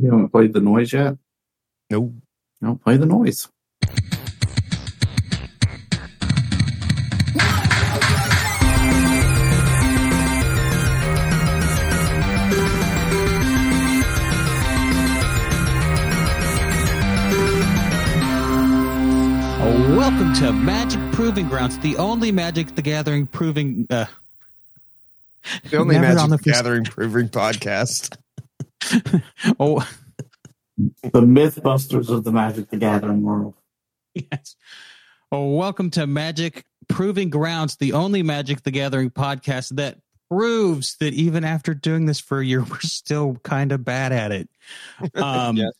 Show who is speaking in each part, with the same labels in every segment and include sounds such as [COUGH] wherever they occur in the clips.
Speaker 1: You haven't played the noise yet?
Speaker 2: Nope.
Speaker 1: No, play the noise.
Speaker 3: Welcome to Magic Proving Grounds, the only Magic the Gathering proving. Uh,
Speaker 2: The only Magic
Speaker 3: on the
Speaker 2: the
Speaker 3: first-
Speaker 2: Gathering proving podcast. [LAUGHS]
Speaker 3: oh,
Speaker 1: The Mythbusters of the Magic the Gathering world.
Speaker 3: yes. Oh, welcome to Magic Proving Grounds, the only Magic the Gathering podcast that proves that even after doing this for a year, [LAUGHS] we're still kind of bad at it. [LAUGHS] Um,
Speaker 2: Yes.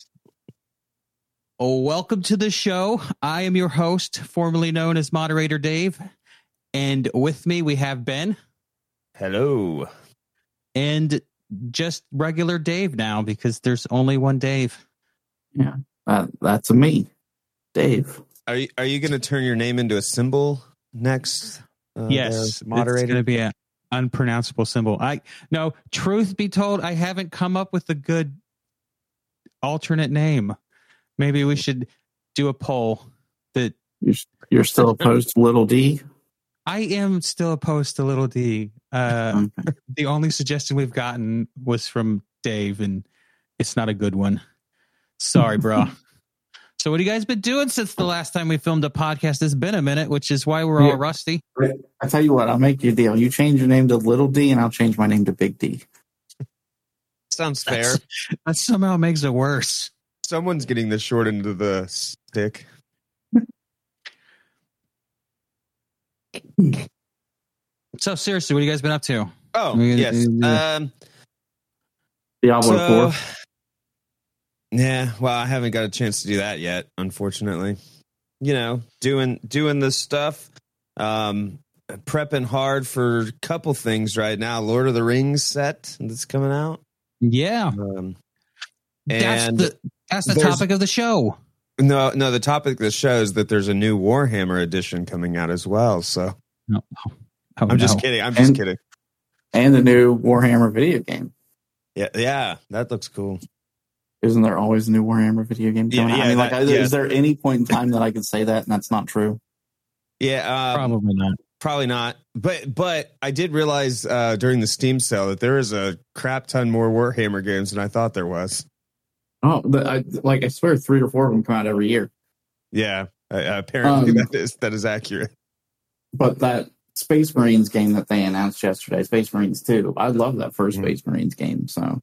Speaker 3: Oh, welcome to the show. I am your host, formerly known as Moderator Dave. And with me, we have Ben
Speaker 2: Hello.
Speaker 3: and just regular Dave now because there's only one Dave.
Speaker 1: That, that's a me, Dave.
Speaker 2: Are you, are you going to turn your name into a symbol next? Uh,
Speaker 3: yes,
Speaker 2: there,
Speaker 3: It's going to be an unpronounceable symbol. I no. Truth be told, I haven't come up with a good alternate name. Maybe we should do a poll. That
Speaker 1: You're, you're still opposed to Little D?
Speaker 3: I am still opposed to Little D. Uh,
Speaker 1: Okay.
Speaker 3: the only suggestion we've gotten was from Dave, and it's not a good one. Sorry, bro. [LAUGHS] so, what have you guys been doing since the last time we filmed a podcast? It's been a minute, which is why we're all
Speaker 1: Yeah.
Speaker 3: rusty.
Speaker 1: I tell you what, I'll make you a deal. You change your name to Little D, and I'll change my name to Big D.
Speaker 2: Sounds fair.
Speaker 3: That's- [LAUGHS] That somehow makes it worse.
Speaker 2: Someone's getting the short end of the stick.
Speaker 3: So, seriously, what have you guys been up to?
Speaker 2: Oh,
Speaker 3: We-
Speaker 2: yes.
Speaker 3: yeah.
Speaker 2: Um,
Speaker 1: Diablo
Speaker 2: so,
Speaker 1: 4.
Speaker 2: yeah, well, I haven't got a chance to do that yet, unfortunately. You know, doing doing this stuff, um, prepping hard for a couple things right now. Lord of the Rings set that's coming out.
Speaker 3: Yeah,
Speaker 2: Um,
Speaker 3: that's
Speaker 2: and
Speaker 3: the that's the topic of the show.
Speaker 2: No, no, the topic of the show is that there's a new Warhammer edition coming out as well. So
Speaker 3: No, oh,
Speaker 2: I'm just kidding. I'm just
Speaker 1: And-
Speaker 2: kidding.
Speaker 1: And the new Warhammer video game.
Speaker 2: Yeah, yeah, that looks cool.
Speaker 1: Isn't there always a new Warhammer video game
Speaker 2: Yeah,
Speaker 1: coming out?
Speaker 2: yeah,
Speaker 1: I mean, like,
Speaker 2: yeah.
Speaker 1: is there any point in time that I could say that and that's not true?
Speaker 2: Yeah, um,
Speaker 3: Probably not.
Speaker 2: Probably not. But but I did realize uh, during the Steam sale that there is a crap ton more Warhammer games than I thought there was.
Speaker 1: Oh, the, I, like I swear, three or four of them come out every year.
Speaker 2: Yeah, apparently
Speaker 1: Um,
Speaker 2: that is that is accurate.
Speaker 1: But that Space Marines game that they announced yesterday, Space Marines 2, I love that 1st
Speaker 2: Mhm.
Speaker 1: Space Marines game. So,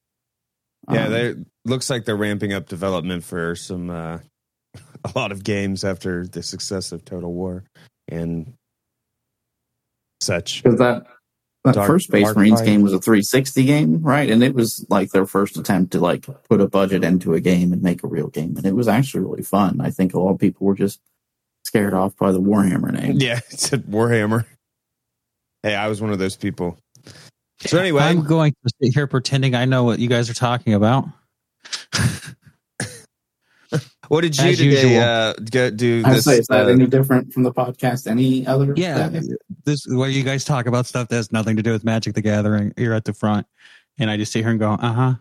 Speaker 2: Yeah,
Speaker 1: um,
Speaker 2: they looks like they're ramping up development for some uh, [LAUGHS] a lot of games after the success of Total War and such.
Speaker 1: because that that
Speaker 2: Dark-
Speaker 1: first Space
Speaker 2: Dark
Speaker 1: Marines
Speaker 2: Fight.
Speaker 1: game was a 360 game, right? And it was like their first attempt to like put a budget into a game and make a real game, and it was actually really fun. I think a lot of people were just scared off by the Warhammer name. [LAUGHS]
Speaker 2: Yeah, it said Warhammer. Hey, I was one of those people. So anyway,
Speaker 3: I'm going to sit here pretending I know what you guys are talking about. [LAUGHS]
Speaker 2: what did you
Speaker 3: as
Speaker 2: today
Speaker 3: usual.
Speaker 2: uh, go, do?
Speaker 1: I
Speaker 2: This,
Speaker 1: say, is that
Speaker 2: uh,
Speaker 1: any different from the podcast? Any other?
Speaker 3: Yeah, this where you guys talk about stuff that has nothing to do with Magic the Gathering. You're at the front, and I just sit here and go, "Uh huh."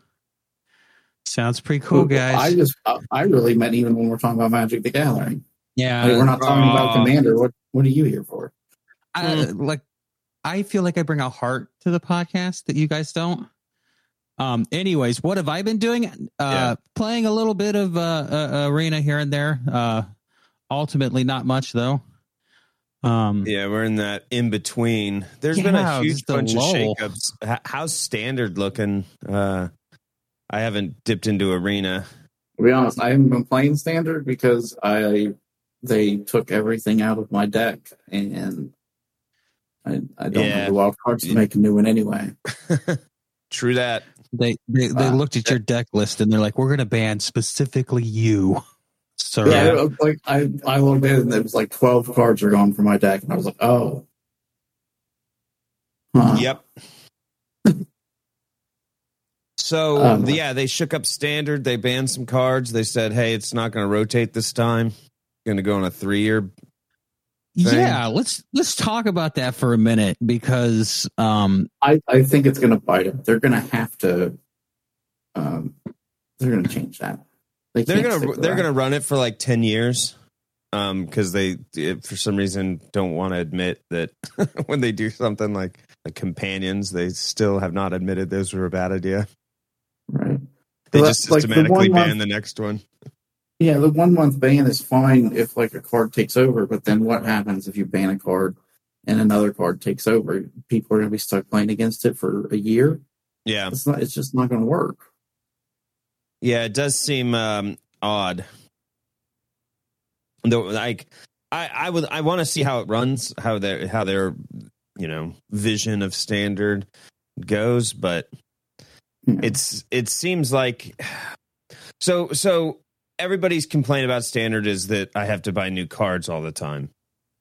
Speaker 3: Sounds pretty cool, guys.
Speaker 1: I just, I really meant even when we're talking about Magic the Gathering.
Speaker 3: yeah,
Speaker 1: Like, we're not talking about
Speaker 2: uh,
Speaker 1: Commander. What, what are you here for?
Speaker 3: I, like I feel like I bring a heart to the podcast that you guys don't. Um. Anyways, what have I been doing? Uh,
Speaker 2: Yeah.
Speaker 3: playing a little bit of uh, uh arena here and there. Uh, ultimately, not much though. Um.
Speaker 2: Yeah, we're in that in between. There's been a huge
Speaker 3: just a
Speaker 2: bunch of
Speaker 3: lull.
Speaker 2: shakeups. H- How's standard looking? Uh, I haven't dipped into arena.
Speaker 1: To be honest, I haven't been playing Standard because I they took everything out of my deck, and I, I don't
Speaker 2: Yeah.
Speaker 1: have the wild cards to make a new one anyway. [LAUGHS]
Speaker 2: True that.
Speaker 3: They they, they
Speaker 1: Uh,
Speaker 3: looked at your deck list and they're like, "We're going to ban specifically you, sir."
Speaker 1: Yeah, it was like I I looked at it and it was like twelve cards are gone from my deck, and I was like, oh, Huh.
Speaker 2: Yep. [LAUGHS] So
Speaker 1: Um,
Speaker 2: yeah, they shook up standard. They banned some cards. They said, "Hey, it's not going to rotate this time. Going to go on a three-year." Thing.
Speaker 3: Yeah, let's let's talk about that for a minute because um
Speaker 1: I I think it's going to bite them. They're going to have to um they're going to change that. They
Speaker 2: They're gonna
Speaker 1: stick
Speaker 2: they're gonna run it for like ten years, um, because they for some reason don't want to admit that [LAUGHS] when they do something like like companions, they still have not admitted those were a bad idea.
Speaker 1: right.
Speaker 2: They
Speaker 1: Well,
Speaker 2: just
Speaker 1: like the
Speaker 2: systematically
Speaker 1: one
Speaker 2: ban the next one.
Speaker 1: Yeah, the one month ban is fine if like a card takes over, but then what happens if you ban a card and another card takes over? People are going to be stuck playing against it for a year.
Speaker 2: Yeah,
Speaker 1: It's not. It's just not going to work.
Speaker 2: yeah, it does seem um, odd. Though, like, I I would I want to see how it runs, how their how their you know vision of standard goes, but
Speaker 1: Yeah.
Speaker 2: it's it seems like [SIGHS] so so everybody's complaint about standard is that I have to buy new cards all the time.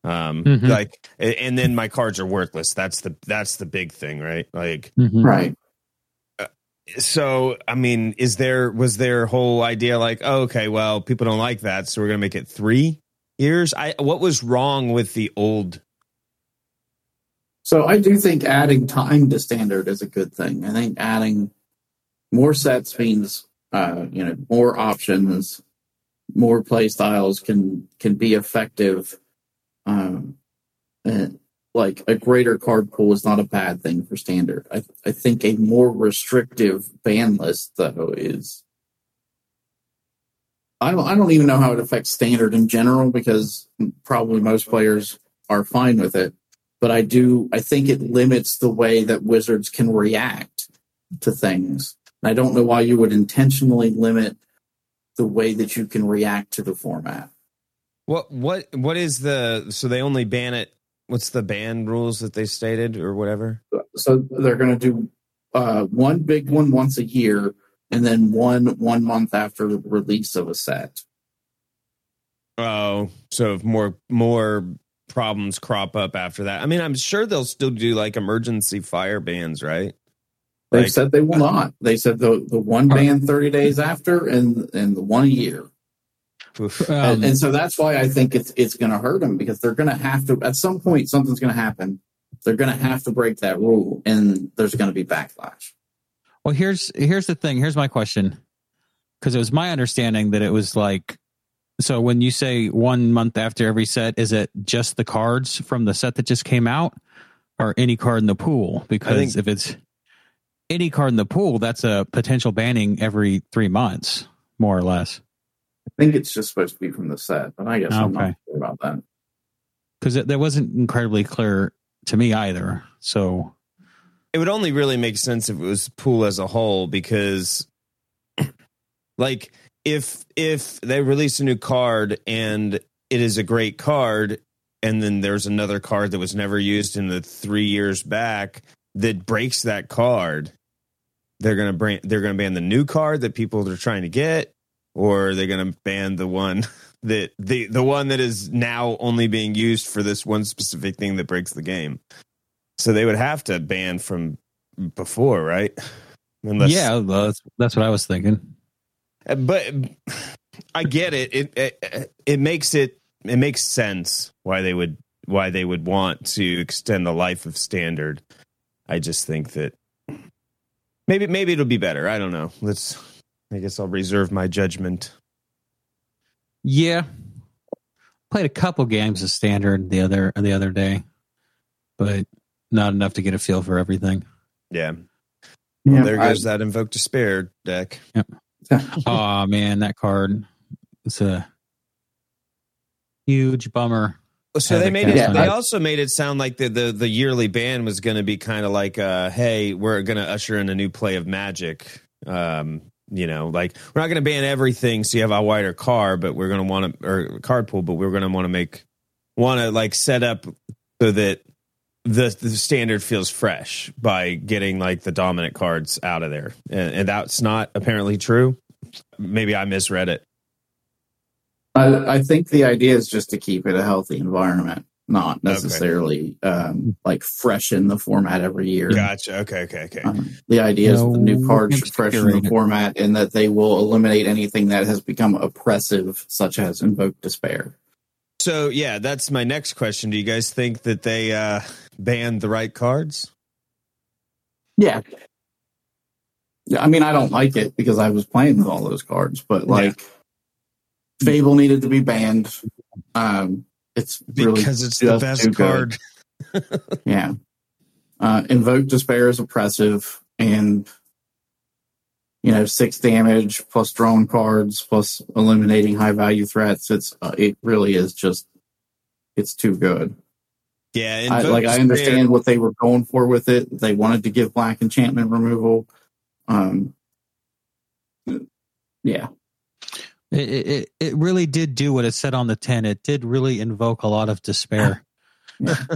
Speaker 2: Um
Speaker 3: Mhm.
Speaker 2: like and then my cards are worthless. That's the that's the big thing, right? Like
Speaker 3: Mhm.
Speaker 1: Right.
Speaker 2: so I mean, is there was their whole idea like, oh, okay, well, people don't like that, so we're gonna make it three years? I what was wrong with the old
Speaker 1: So I do think adding time to standard is a good thing. I think adding more sets means uh, you know more options, more play styles can can be effective. Um, and like a greater card pool is not a bad thing for standard. I I think a more restrictive ban list though is. I don't, I don't even know how it affects standard in general because probably most players are fine with it but I do I think it limits the way that wizards can react to things. And I don't know why you would intentionally limit the way that you can react to the format.
Speaker 2: what what what is the so they only ban it what's the ban rules that they stated or whatever?
Speaker 1: So they're going to do uh, one big one once a year, and then one one month after the release of a set.
Speaker 2: Oh, so if more more problems crop up after that. I mean, I'm sure they'll still do like emergency fire bans, right?
Speaker 1: They've
Speaker 2: Like-
Speaker 1: said they will not. They said the the one ban thirty days after, and and the one year.
Speaker 3: Um,
Speaker 1: and, and so that's why I think it's it's going to hurt them because they're going to have to at some point something's going to happen. They're going to have to break that rule, and there's going to be backlash.
Speaker 3: Well, here's here's the thing. Here's my question, because it was my understanding that it was like, so when you say one month after every set, is it just the cards from the set that just came out, or any card in the pool? Because
Speaker 2: think-
Speaker 3: if it's any card in the pool, that's a potential banning every three months, more or less.
Speaker 1: I think it's just supposed to be from the set, but I guess I'm not sure about that.
Speaker 3: Because that wasn't incredibly clear to me either. So
Speaker 2: it would only really make sense if it was pool as a whole because [CLEARS THROAT] like if if they release a new card and it is a great card and then there's another card that was never used in the 3 years back that breaks that card they're going to bring they're going to ban the new card that people are trying to get or they're going to ban the one [LAUGHS] that the the one that is now only being used for this one specific thing that breaks the game so they would have to ban from before, right? Unless,
Speaker 3: yeah, well, that's that's what I was thinking.
Speaker 2: Uh, but I get it. It it, it makes it it makes sense why they would why they would want to extend the life of standard. I just think that maybe maybe it'll be better. I don't know. Let's. I guess I'll reserve my judgment.
Speaker 3: Yeah, played a couple games of standard the other the other day, but not enough to get a feel for everything.
Speaker 2: Yeah.
Speaker 1: Yeah,
Speaker 2: there
Speaker 1: I-
Speaker 2: goes that invoke despair deck.
Speaker 3: oh [LAUGHS] man, that card. It's a huge bummer.
Speaker 2: So they made it.
Speaker 1: cast
Speaker 2: They also made it sound like the the, the yearly ban was going to be kind of like, uh, "Hey, we're going to usher in a new play of Magic." Um, you know, like we're not going to ban everything, so you have a wider card, but we're going to want to or card pool, but we're going to want to make want to like set up so that the the standard feels fresh by getting like the dominant cards out of there, and, and that's not apparently true. Maybe I misread it.
Speaker 1: I, I think the idea is just to keep it a healthy environment, not necessarily um, like freshen the format every year.
Speaker 2: Gotcha. Okay. Okay. Okay.
Speaker 1: Um, the idea is the new
Speaker 3: No,
Speaker 1: cards
Speaker 3: it's
Speaker 1: should freshen the
Speaker 3: curated.
Speaker 1: format and that they will eliminate anything that has become oppressive, such as invoke despair.
Speaker 2: So yeah, that's my next question. Do you guys think that they uh, banned the right cards?
Speaker 1: Yeah, Yeah, I mean, I don't like it because I was playing with all those cards, but like, Fable needed to be banned. Um, it's really
Speaker 2: because it's the best card. [LAUGHS]
Speaker 1: Yeah. Uh, Invoke Despair is oppressive and, you know, six damage plus drawing cards plus eliminating high value threats. It's, uh, it really is just, it's too good.
Speaker 2: Yeah,
Speaker 1: I, like, I
Speaker 2: Despair-
Speaker 1: understand what they were going for with it. They wanted to give black enchantment removal. Um, yeah.
Speaker 3: It, it it really did do what it said on the tin. It did really invoke a lot of despair. [LAUGHS]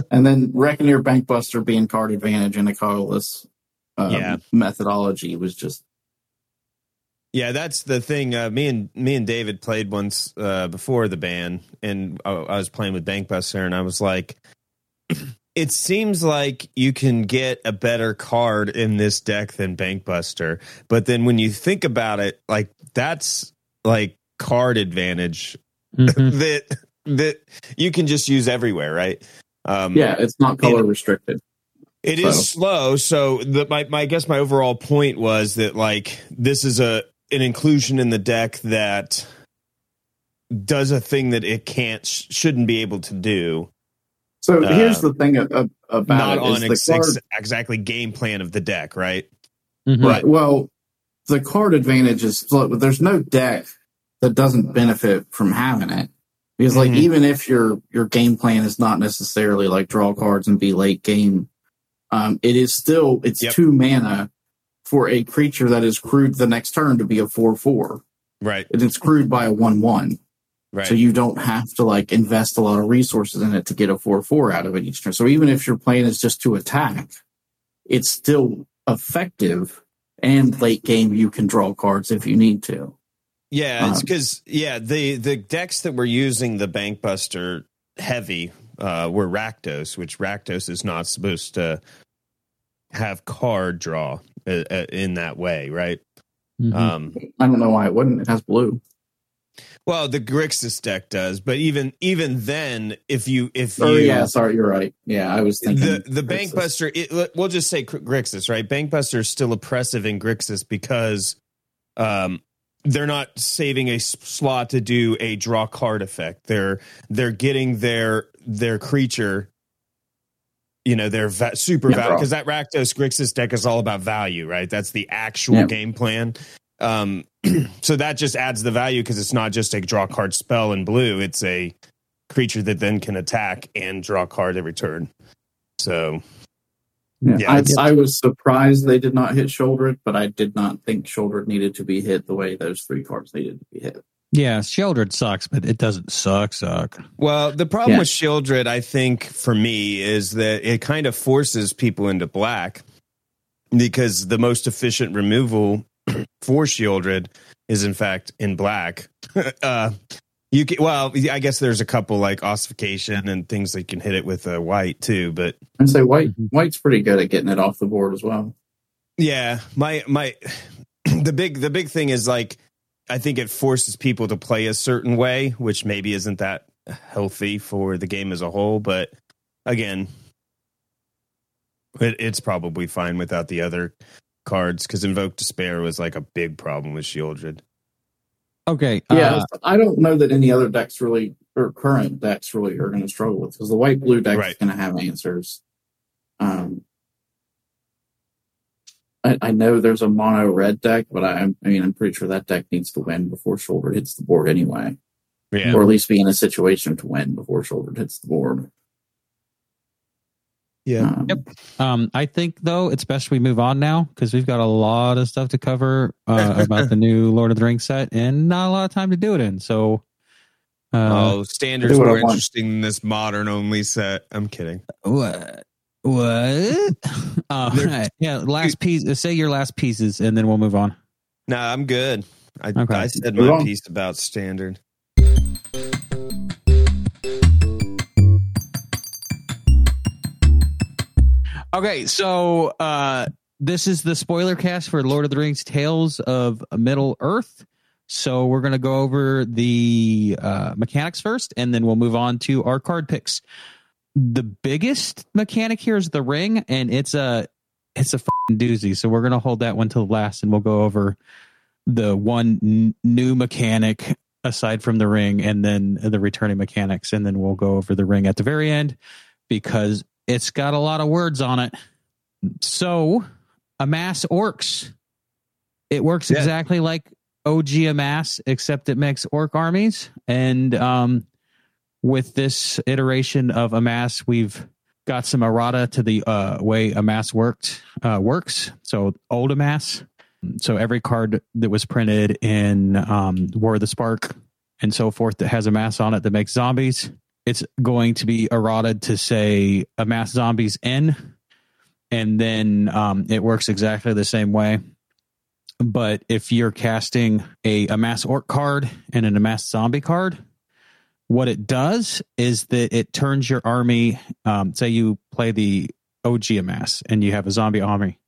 Speaker 1: And then Reckoner Bankbuster being card advantage in a colorless um,
Speaker 2: Yeah.
Speaker 1: methodology was just,
Speaker 2: Yeah, that's the thing. Uh, me and me and David played once uh, before the ban, and I, I was playing with Bankbuster, and I was like, [CLEARS THROAT] "It seems like you can get a better card in this deck than Bankbuster." But then when you think about it, like that's like card advantage
Speaker 3: Mhm. [LAUGHS]
Speaker 2: that that you can just use everywhere, right? Um,
Speaker 1: yeah, it's not color restricted.
Speaker 2: It is slow. So the, my, my I guess my overall point was that like this is a an inclusion in the deck that does a thing that it can't sh- shouldn't be able to do.
Speaker 1: So
Speaker 2: Uh,
Speaker 1: here's the thing a- a- about
Speaker 2: not
Speaker 1: it is
Speaker 2: on
Speaker 1: the
Speaker 2: ex-
Speaker 1: card,
Speaker 2: ex- exactly game plan of the deck, right?
Speaker 3: Mhm.
Speaker 1: right. Well, the card advantage is look, there's no deck that doesn't benefit from having it because like
Speaker 2: Mhm.
Speaker 1: even if your your game plan is not necessarily like draw cards and be late game, um, it is still it's
Speaker 2: Yep.
Speaker 1: two mana for a creature that is crewed the next turn to be a four four.
Speaker 2: Right,
Speaker 1: And it's crewed by a one one.
Speaker 2: right.
Speaker 1: So you don't have to like invest a lot of resources in it to get a four four out of it each turn. So even if your plan is just to attack, it's still effective. And late game, you can draw cards if you need to.
Speaker 2: Yeah, it's
Speaker 1: um,
Speaker 2: because yeah the the decks that were using the Bankbuster heavy uh, were Rakdos, which Rakdos is not supposed to have card draw uh, uh, in that way, right?
Speaker 3: Mhm.
Speaker 2: Um,
Speaker 1: I don't know why it wouldn't. It has blue.
Speaker 2: Well, the Grixis deck does, but even even then, if you if you
Speaker 1: Oh yeah, sorry, you're right. Yeah, I was thinking
Speaker 2: the the
Speaker 1: Grixis.
Speaker 2: Bankbuster, it, we'll just say Gr- Grixis, right? Bankbuster is still oppressive in Grixis because um they're not saving a slot to do a draw card effect. They're they're getting their their creature. You know, their va- super
Speaker 1: Yeah,
Speaker 2: value because that Rakdos Grixis deck is all about value, right? That's the actual
Speaker 1: Yeah.
Speaker 2: game plan. Um, [CLEARS THROAT] so that just adds the value because it's not just a draw card spell in blue; it's a creature that then can attack and draw card every turn. So
Speaker 1: Yeah,
Speaker 2: Yeah,
Speaker 1: I, I was surprised they did not hit Sheoldred, but I did not think Sheoldred needed to be hit the way those three cards needed to be hit.
Speaker 3: Yeah, Sheoldred sucks, but it doesn't suck. Suck.
Speaker 2: Well, the problem
Speaker 1: Yeah.
Speaker 2: with Sheoldred, I think, for me, is that it kind of forces people into black because the most efficient removal [CLEARS THROAT] for Sheoldred is, in fact, in black. [LAUGHS] uh, you can, well, I guess there's a couple like ossification and things that you can hit it with uh, white too, but
Speaker 1: I'd say white. White's pretty good at getting it off the board as well.
Speaker 2: Yeah, my my [CLEARS THROAT] the big the big thing is like I think it forces people to play a certain way, which maybe isn't that healthy for the game as a whole, but again, it, it's probably fine without the other cards because Invoke Despair was like a big problem with Sheoldred.
Speaker 3: Okay.
Speaker 1: Yeah,
Speaker 3: uh,
Speaker 1: I don't know that any other decks really or current decks really are going to struggle with because the white blue deck is going to have answers. Um, I, I know there's a mono red deck, but I, I mean I'm pretty sure that deck needs to win before Sheoldred hits the board anyway,
Speaker 2: Yeah,
Speaker 1: or at least be in a situation to win before Sheoldred hits the board.
Speaker 2: Yeah.
Speaker 1: Um,
Speaker 3: Yep. um, I think though it's best we move on now because we've got a lot of stuff to cover uh, [LAUGHS] about the new Lord of the Rings set and not a lot of time to do it in. So, uh,
Speaker 2: oh, standards
Speaker 1: do
Speaker 2: more interesting than this modern only set. I'm kidding.
Speaker 3: what? What? [LAUGHS] uh, yeah. Last piece. uh, Say your last pieces, and then we'll move on.
Speaker 2: No, I'm good. I,
Speaker 3: Okay.
Speaker 2: I said my piece about standard.
Speaker 3: Okay, so uh this is the spoiler cast for Lord of the Rings Tales of Middle Earth. So we're going to go over the uh, mechanics first, and then we'll move on to our card picks. The biggest mechanic here is the ring, and it's a it's a doozy. So we're gonna hold that one till last, and we'll go over the one n- new mechanic aside from the ring, and then the returning mechanics, and then we'll go over the ring at the very end because it's got a lot of words on it. So, amass orcs. It works
Speaker 2: Yeah.
Speaker 3: exactly like OG amass, except it makes orc armies. And um, with this iteration of amass, we've got some errata to the uh, way amass worked uh, works. So old amass. So every card that was printed in um, War of the Spark and so forth that has amass on it that makes zombies, it's going to be errated to say amass zombies N, and then um, it works exactly the same way. But if you're casting a amass orc card and an amass zombie card, what it does is that it turns your army. Um, say you play the OG amass and you have a zombie army,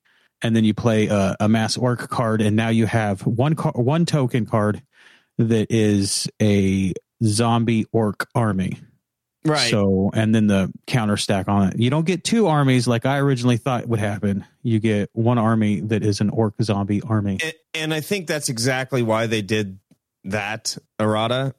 Speaker 3: and then you play a, amass orc card, and now you have one car, one token card that is a zombie orc army.
Speaker 2: Right.
Speaker 3: So, and then the counter stack on it. You don't get two armies like I originally thought would happen. You get one army that is an orc zombie army.
Speaker 2: and, and I think that's exactly why they did that errata.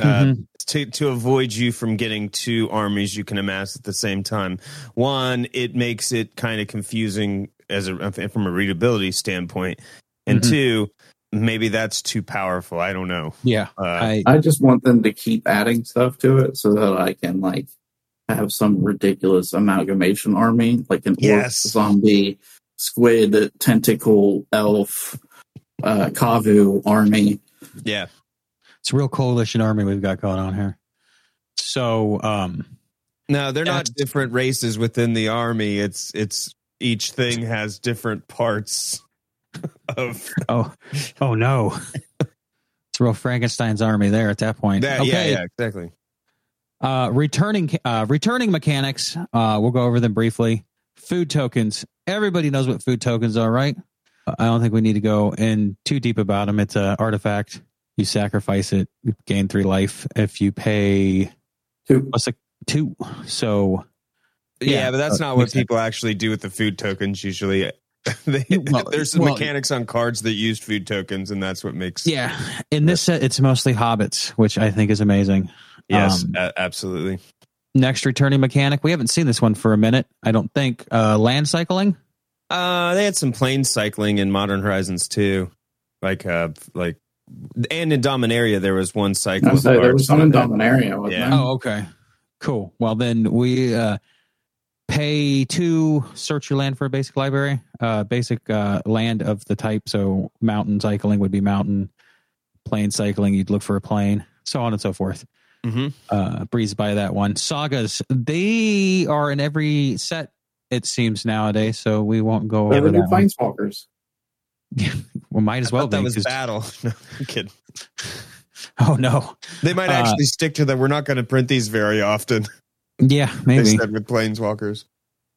Speaker 2: Uh,
Speaker 3: Mhm.
Speaker 2: to to avoid you from getting two armies you can amass at the same time. One, it makes it kind of confusing as a from a readability standpoint, and
Speaker 3: Mhm.
Speaker 2: two, maybe that's too powerful. I don't know.
Speaker 3: Yeah,
Speaker 2: Uh,
Speaker 3: I
Speaker 1: I just want them to keep adding stuff to it so that I can like have some ridiculous amalgamation army, like an
Speaker 2: Yes.
Speaker 1: orc, zombie, squid, tentacle, elf, uh, kavu army.
Speaker 2: yeah,
Speaker 3: it's a real coalition army we've got going on here. So, um,
Speaker 2: no, they're not different races within the army. It's it's each thing has different parts [LAUGHS] of
Speaker 3: oh, oh no, [LAUGHS] it's real Frankenstein's army there at that point.
Speaker 2: that. Yeah, yeah, exactly.
Speaker 3: Uh, returning uh, returning mechanics. Uh, we'll go over them briefly. Food tokens. Everybody knows what food tokens are, right? I don't think we need to go in too deep about them. It's an artifact. You sacrifice it, you gain three life. If you pay
Speaker 1: Two.
Speaker 3: what's the two? So
Speaker 2: Yeah,
Speaker 3: Yeah,
Speaker 2: but that's
Speaker 3: uh,
Speaker 2: not what
Speaker 3: makes sense.
Speaker 2: people actually do with the food tokens usually. [LAUGHS] They-
Speaker 3: Well,
Speaker 2: there's some
Speaker 3: well-
Speaker 2: mechanics on cards that used food tokens, and that's what makes
Speaker 3: yeah, in this set it's mostly hobbits, which I think is amazing.
Speaker 2: yes,
Speaker 3: Um,
Speaker 2: a- absolutely.
Speaker 3: Next returning mechanic. We haven't seen this one for a minute. I don't think. Uh, land cycling.
Speaker 2: Uh, they had some plane cycling in Modern Horizons too, like uh, like, and in Dominaria there was one cycle.
Speaker 1: Was
Speaker 2: of
Speaker 1: there was some in Dominaria,
Speaker 2: Yeah.
Speaker 1: there?
Speaker 3: Oh, okay. Cool. Well, then we uh, pay to search your land for a basic library, uh, basic uh, land of the type. So mountain cycling would be mountain, plane cycling, you'd look for a plane, so on and so forth.
Speaker 2: Mhm.
Speaker 3: Uh, breeze by that one. Sagas, they are in every set, it seems nowadays. So we won't go
Speaker 1: They're
Speaker 3: over
Speaker 1: the new
Speaker 3: that. One.
Speaker 1: planeswalkers. [LAUGHS]
Speaker 3: Well, might as
Speaker 2: I
Speaker 3: well
Speaker 2: thought that
Speaker 3: be.
Speaker 2: was
Speaker 3: 'cause-
Speaker 2: battle. [LAUGHS] No, I'm kidding. [LAUGHS]
Speaker 3: Oh, no.
Speaker 2: They might
Speaker 3: Uh,
Speaker 2: actually stick to that. We're not going to print these very often.
Speaker 3: Yeah,
Speaker 2: They
Speaker 3: maybe.
Speaker 2: said with planeswalkers.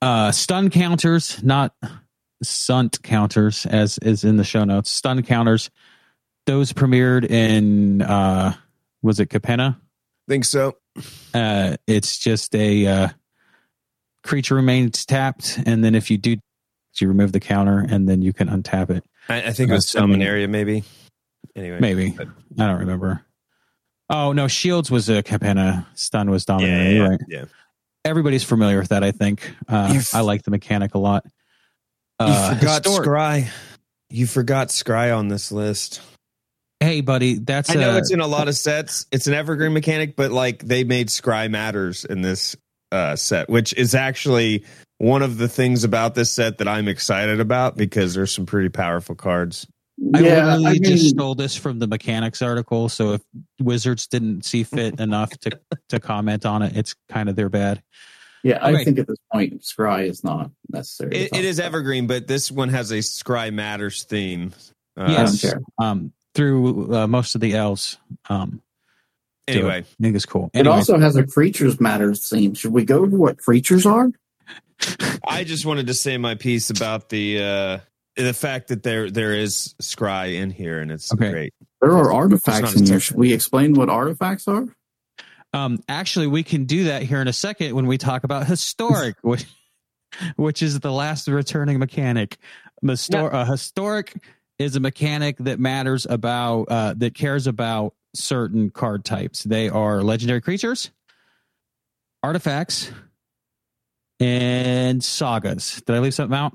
Speaker 3: uh stun counters not sunt counters as is in the show notes stun counters those premiered in uh was it capenna
Speaker 2: Think so.
Speaker 3: uh it's just a uh creature remains tapped and then if you do you remove the counter and then you can untap it
Speaker 2: I, I think it
Speaker 3: Uh,
Speaker 2: was
Speaker 3: sending-
Speaker 2: Dominaria, maybe. Anyway,
Speaker 3: maybe
Speaker 2: but-
Speaker 3: i don't remember oh no shields was a capenna stun was
Speaker 2: Yeah,
Speaker 3: dominating
Speaker 2: yeah, yeah,
Speaker 3: right
Speaker 2: yeah.
Speaker 3: everybody's familiar with that i think uh
Speaker 2: f-
Speaker 3: i like the mechanic a lot
Speaker 2: You
Speaker 3: Uh,
Speaker 2: forgot
Speaker 3: historic-
Speaker 2: Scry. You forgot Scry on this list.
Speaker 3: Hey, buddy, that's
Speaker 2: I know
Speaker 3: uh,
Speaker 2: it's in a lot of sets. It's an evergreen mechanic, but like they made Scry matters in this uh, set, which is actually one of the things about this set that I'm excited about because there's some pretty powerful cards.
Speaker 3: I
Speaker 1: yeah,
Speaker 3: literally
Speaker 1: I mean,
Speaker 3: just stole this from the mechanics article. So if Wizards didn't see fit enough to to comment on it, it's kind of their bad.
Speaker 1: yeah, I
Speaker 3: Okay.
Speaker 1: think at this point, Scry is not necessary.
Speaker 2: It, it is
Speaker 1: about.
Speaker 2: evergreen, but this one has a Scry matters theme. Uh,
Speaker 1: I
Speaker 3: Yes. Um, through uh, most of the elves. Um,
Speaker 2: Anyway,
Speaker 3: I think it's cool.
Speaker 1: It also has a creatures matters theme. Should we go to what creatures are?
Speaker 2: I just wanted to say my piece about the uh, the fact that there there is Scry in here, and it's
Speaker 3: Okay.
Speaker 2: great.
Speaker 1: There are artifacts in here. Should we explain what artifacts are?
Speaker 3: um, actually, we can do that here in a second when we talk about historic. [LAUGHS] which- which is the last returning mechanic. Mistor- A historic is a mechanic that matters about uh, that cares about certain card types. They are legendary creatures, artifacts, and sagas. Did I leave something out?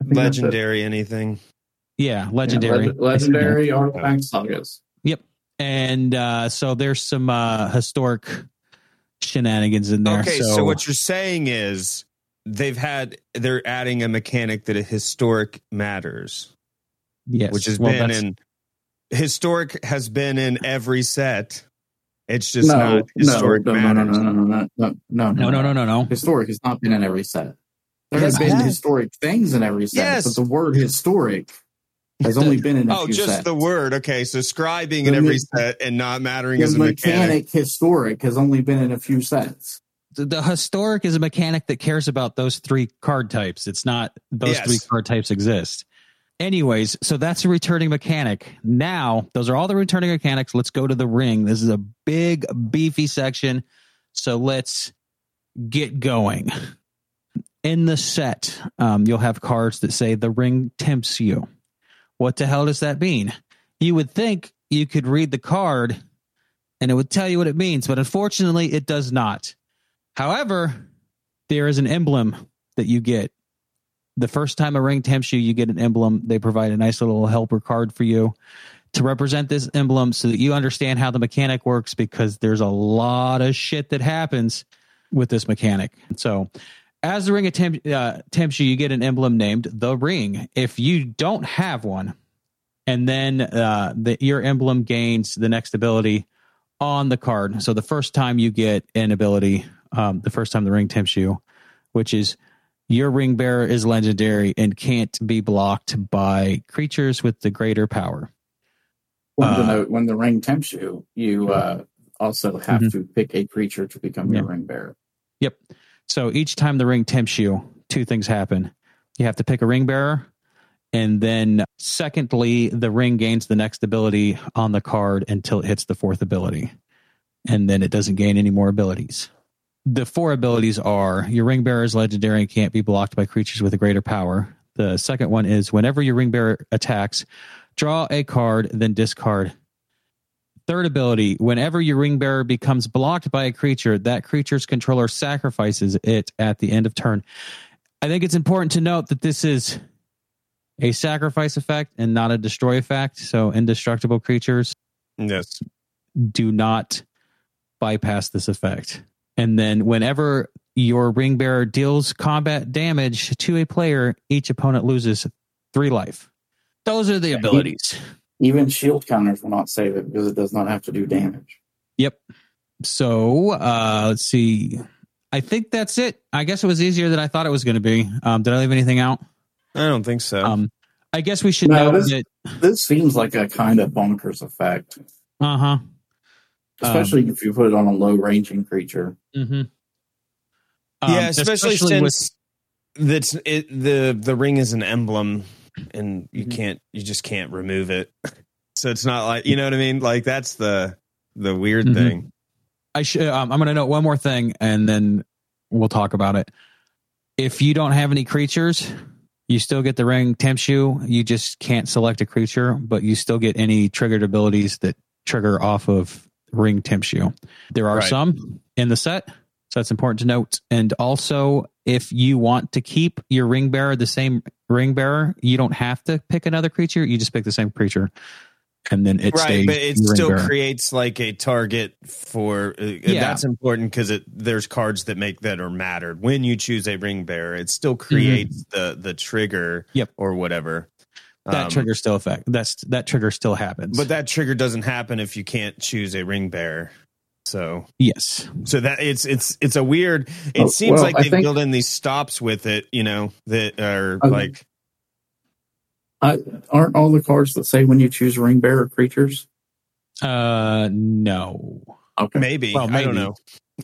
Speaker 1: I think that's it.
Speaker 2: Legendary anything.
Speaker 3: Yeah,
Speaker 1: Yeah,
Speaker 3: legendary.
Speaker 1: leg- legendary artifact sagas. Yep.
Speaker 3: And uh, so there's some uh, historic shenanigans in there.
Speaker 2: Okay, so, what you're saying is they've had they're adding a mechanic that a historic matters,
Speaker 3: yes,
Speaker 2: which has
Speaker 3: well,
Speaker 2: been
Speaker 3: that's-
Speaker 2: in historic has been in every set. It's just
Speaker 1: no,
Speaker 2: not
Speaker 1: no,
Speaker 2: historic
Speaker 1: no, no, no,
Speaker 2: matters.
Speaker 1: no, no, no, no, no,
Speaker 3: no, no, no, no, no.
Speaker 1: Historic has not been in every set. There
Speaker 2: Yes,
Speaker 1: have been
Speaker 2: has.
Speaker 1: historic things in every set,
Speaker 2: Yes.
Speaker 1: but the word historic has only been in a
Speaker 2: Oh,
Speaker 1: few
Speaker 2: just
Speaker 1: sets.
Speaker 2: the word. Okay, so scribing in every
Speaker 1: me-
Speaker 2: set and not mattering
Speaker 1: The
Speaker 2: as a
Speaker 1: mechanic,
Speaker 2: mechanic.
Speaker 1: historic has only been in a few sets.
Speaker 3: The, the historic is a mechanic that cares about those three card types. It's not those
Speaker 2: Yes.
Speaker 3: three card types exist. Anyways, so that's a returning mechanic. Now, those are all the returning mechanics. Let's go to the ring. This is a big, beefy section. So let's get going. In the set, um, you'll have cards that say the ring tempts you. What the hell does that mean? You would think you could read the card and it would tell you what it means, but unfortunately, it does not. However, there is an emblem that you get. The first time a ring tempts you, you get an emblem. They provide a nice little helper card for you to represent this emblem so that you understand how the mechanic works because there's a lot of shit that happens with this mechanic. So, as the ring attempt, uh, tempts you, you get an emblem named the ring. If you don't have one, and then uh, the, your emblem gains the next ability on the card. So the first time you get an ability, um, the first time the ring tempts you, which is your ring bearer is legendary and can't be blocked by creatures with the greater power.
Speaker 1: One to
Speaker 3: Uh,
Speaker 1: when the ring tempts you, you uh, also have
Speaker 3: Mhm.
Speaker 1: to pick a creature to become your ring bearer.
Speaker 3: Yep. So each time the ring tempts you, two things happen. You have to pick a ring bearer. And then, secondly, the ring gains the next ability on the card until it hits the fourth ability. And then it doesn't gain any more abilities. The four abilities are your ring bearer is legendary and can't be blocked by creatures with a greater power. The second one is whenever your ring bearer attacks, draw a card, then discard. Third ability, whenever your ring bearer becomes blocked by a creature, that creature's controller sacrifices it at the end of turn. I think it's important to note that this is a sacrifice effect and not a destroy effect. So indestructible creatures
Speaker 2: Yes.
Speaker 3: do not bypass this effect. And then whenever your ring bearer deals combat damage to a player, each opponent loses three life. Those are the abilities.
Speaker 1: Even shield counters will not save it because it does not have to do damage.
Speaker 3: Yep. So uh, let's see. I think that's it. I guess it was easier than I thought it was going to be. Um, did I leave anything out?
Speaker 2: I don't think so.
Speaker 3: Um, I guess we should
Speaker 1: No,
Speaker 3: know
Speaker 1: this-
Speaker 3: that.
Speaker 1: This seems like a kind of bonkers effect,
Speaker 3: Uh huh.
Speaker 1: especially if you put it on a low ranging creature.
Speaker 3: Mm-hmm.
Speaker 2: yeah, especially,
Speaker 3: with
Speaker 2: since that's it, the the ring is an emblem, and you
Speaker 3: Mhm.
Speaker 2: can't you just can't remove it. [LAUGHS] So it's not like you know what I mean. Like that's the the weird
Speaker 3: Mhm.
Speaker 2: thing.
Speaker 3: I should. Um, I'm going to note one more thing, and then we'll talk about it. If you don't have any creatures, you still get the ring tempts you. You just can't select a creature, but you still get any triggered abilities that trigger off of ring tempts you. There are
Speaker 2: Right.
Speaker 3: some in the set, so that's important to note. And also, if you want to keep your ring bearer the same ring bearer, you don't have to pick another creature. You just pick the same creature, and then it
Speaker 2: right, but it still
Speaker 3: bearer.
Speaker 2: creates like a target for. Uh,
Speaker 3: Yeah.
Speaker 2: That's important because it there's cards that make that are mattered when you choose a ring bearer. It still
Speaker 3: Mm-hmm.
Speaker 2: creates the the trigger.
Speaker 3: Yep.
Speaker 2: or whatever.
Speaker 3: that
Speaker 2: Um,
Speaker 3: trigger still effect. That's that trigger still happens.
Speaker 2: but that trigger doesn't happen if you can't choose a ring bearer. So
Speaker 3: yes,
Speaker 2: So that it's it's it's a weird. It
Speaker 1: Oh,
Speaker 2: seems
Speaker 1: well,
Speaker 2: like they
Speaker 1: think-
Speaker 2: build in these stops with it, you know, that are
Speaker 1: Okay.
Speaker 2: like
Speaker 1: I, aren't all the cards that say when you choose ring bearer creatures?
Speaker 3: uh, no.
Speaker 1: Okay.
Speaker 2: maybe,
Speaker 3: Well,
Speaker 2: I don't know.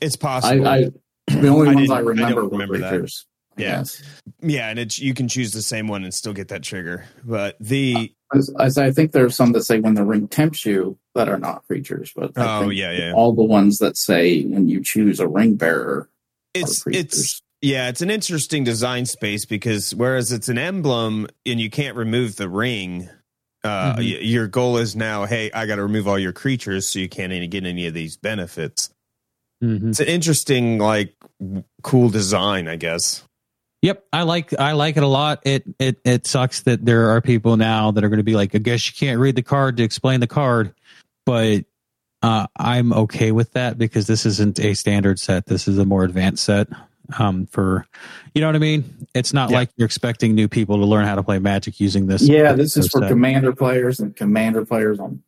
Speaker 2: It's possible.
Speaker 1: I the only
Speaker 2: I
Speaker 1: ones I
Speaker 2: I
Speaker 1: remember
Speaker 2: don't
Speaker 1: were
Speaker 2: remember that.
Speaker 1: creatures. I
Speaker 2: Yeah.
Speaker 1: guess.
Speaker 2: yeah, and it's you can choose the same one and still get that trigger. But the
Speaker 1: As, as I think there are some that say when the ring tempts you that are not creatures, but I
Speaker 2: oh
Speaker 1: think
Speaker 2: yeah, yeah,
Speaker 1: all the ones that say when you choose a ring bearer
Speaker 2: it's
Speaker 1: creatures.
Speaker 2: it's Yeah, it's an interesting design space because whereas it's an emblem and you can't remove the ring, uh,
Speaker 3: Mhm.
Speaker 2: y- your goal is now, hey, I got to remove all your creatures so you can't any, get any of these benefits.
Speaker 3: Mhm.
Speaker 2: It's an interesting, like, w- cool design, I guess.
Speaker 3: Yep, I like I like it a lot. It it it sucks that there are people now that are going to be like, I guess you can't read the card to explain the card, but uh, I'm okay with that because this isn't a standard set. This is a more advanced set. Um, for you know what I mean? It's not
Speaker 2: Yeah.
Speaker 3: like you're expecting new people to learn how to play Magic using this.
Speaker 1: Yeah, this is for
Speaker 3: set.
Speaker 1: commander players and commander players on.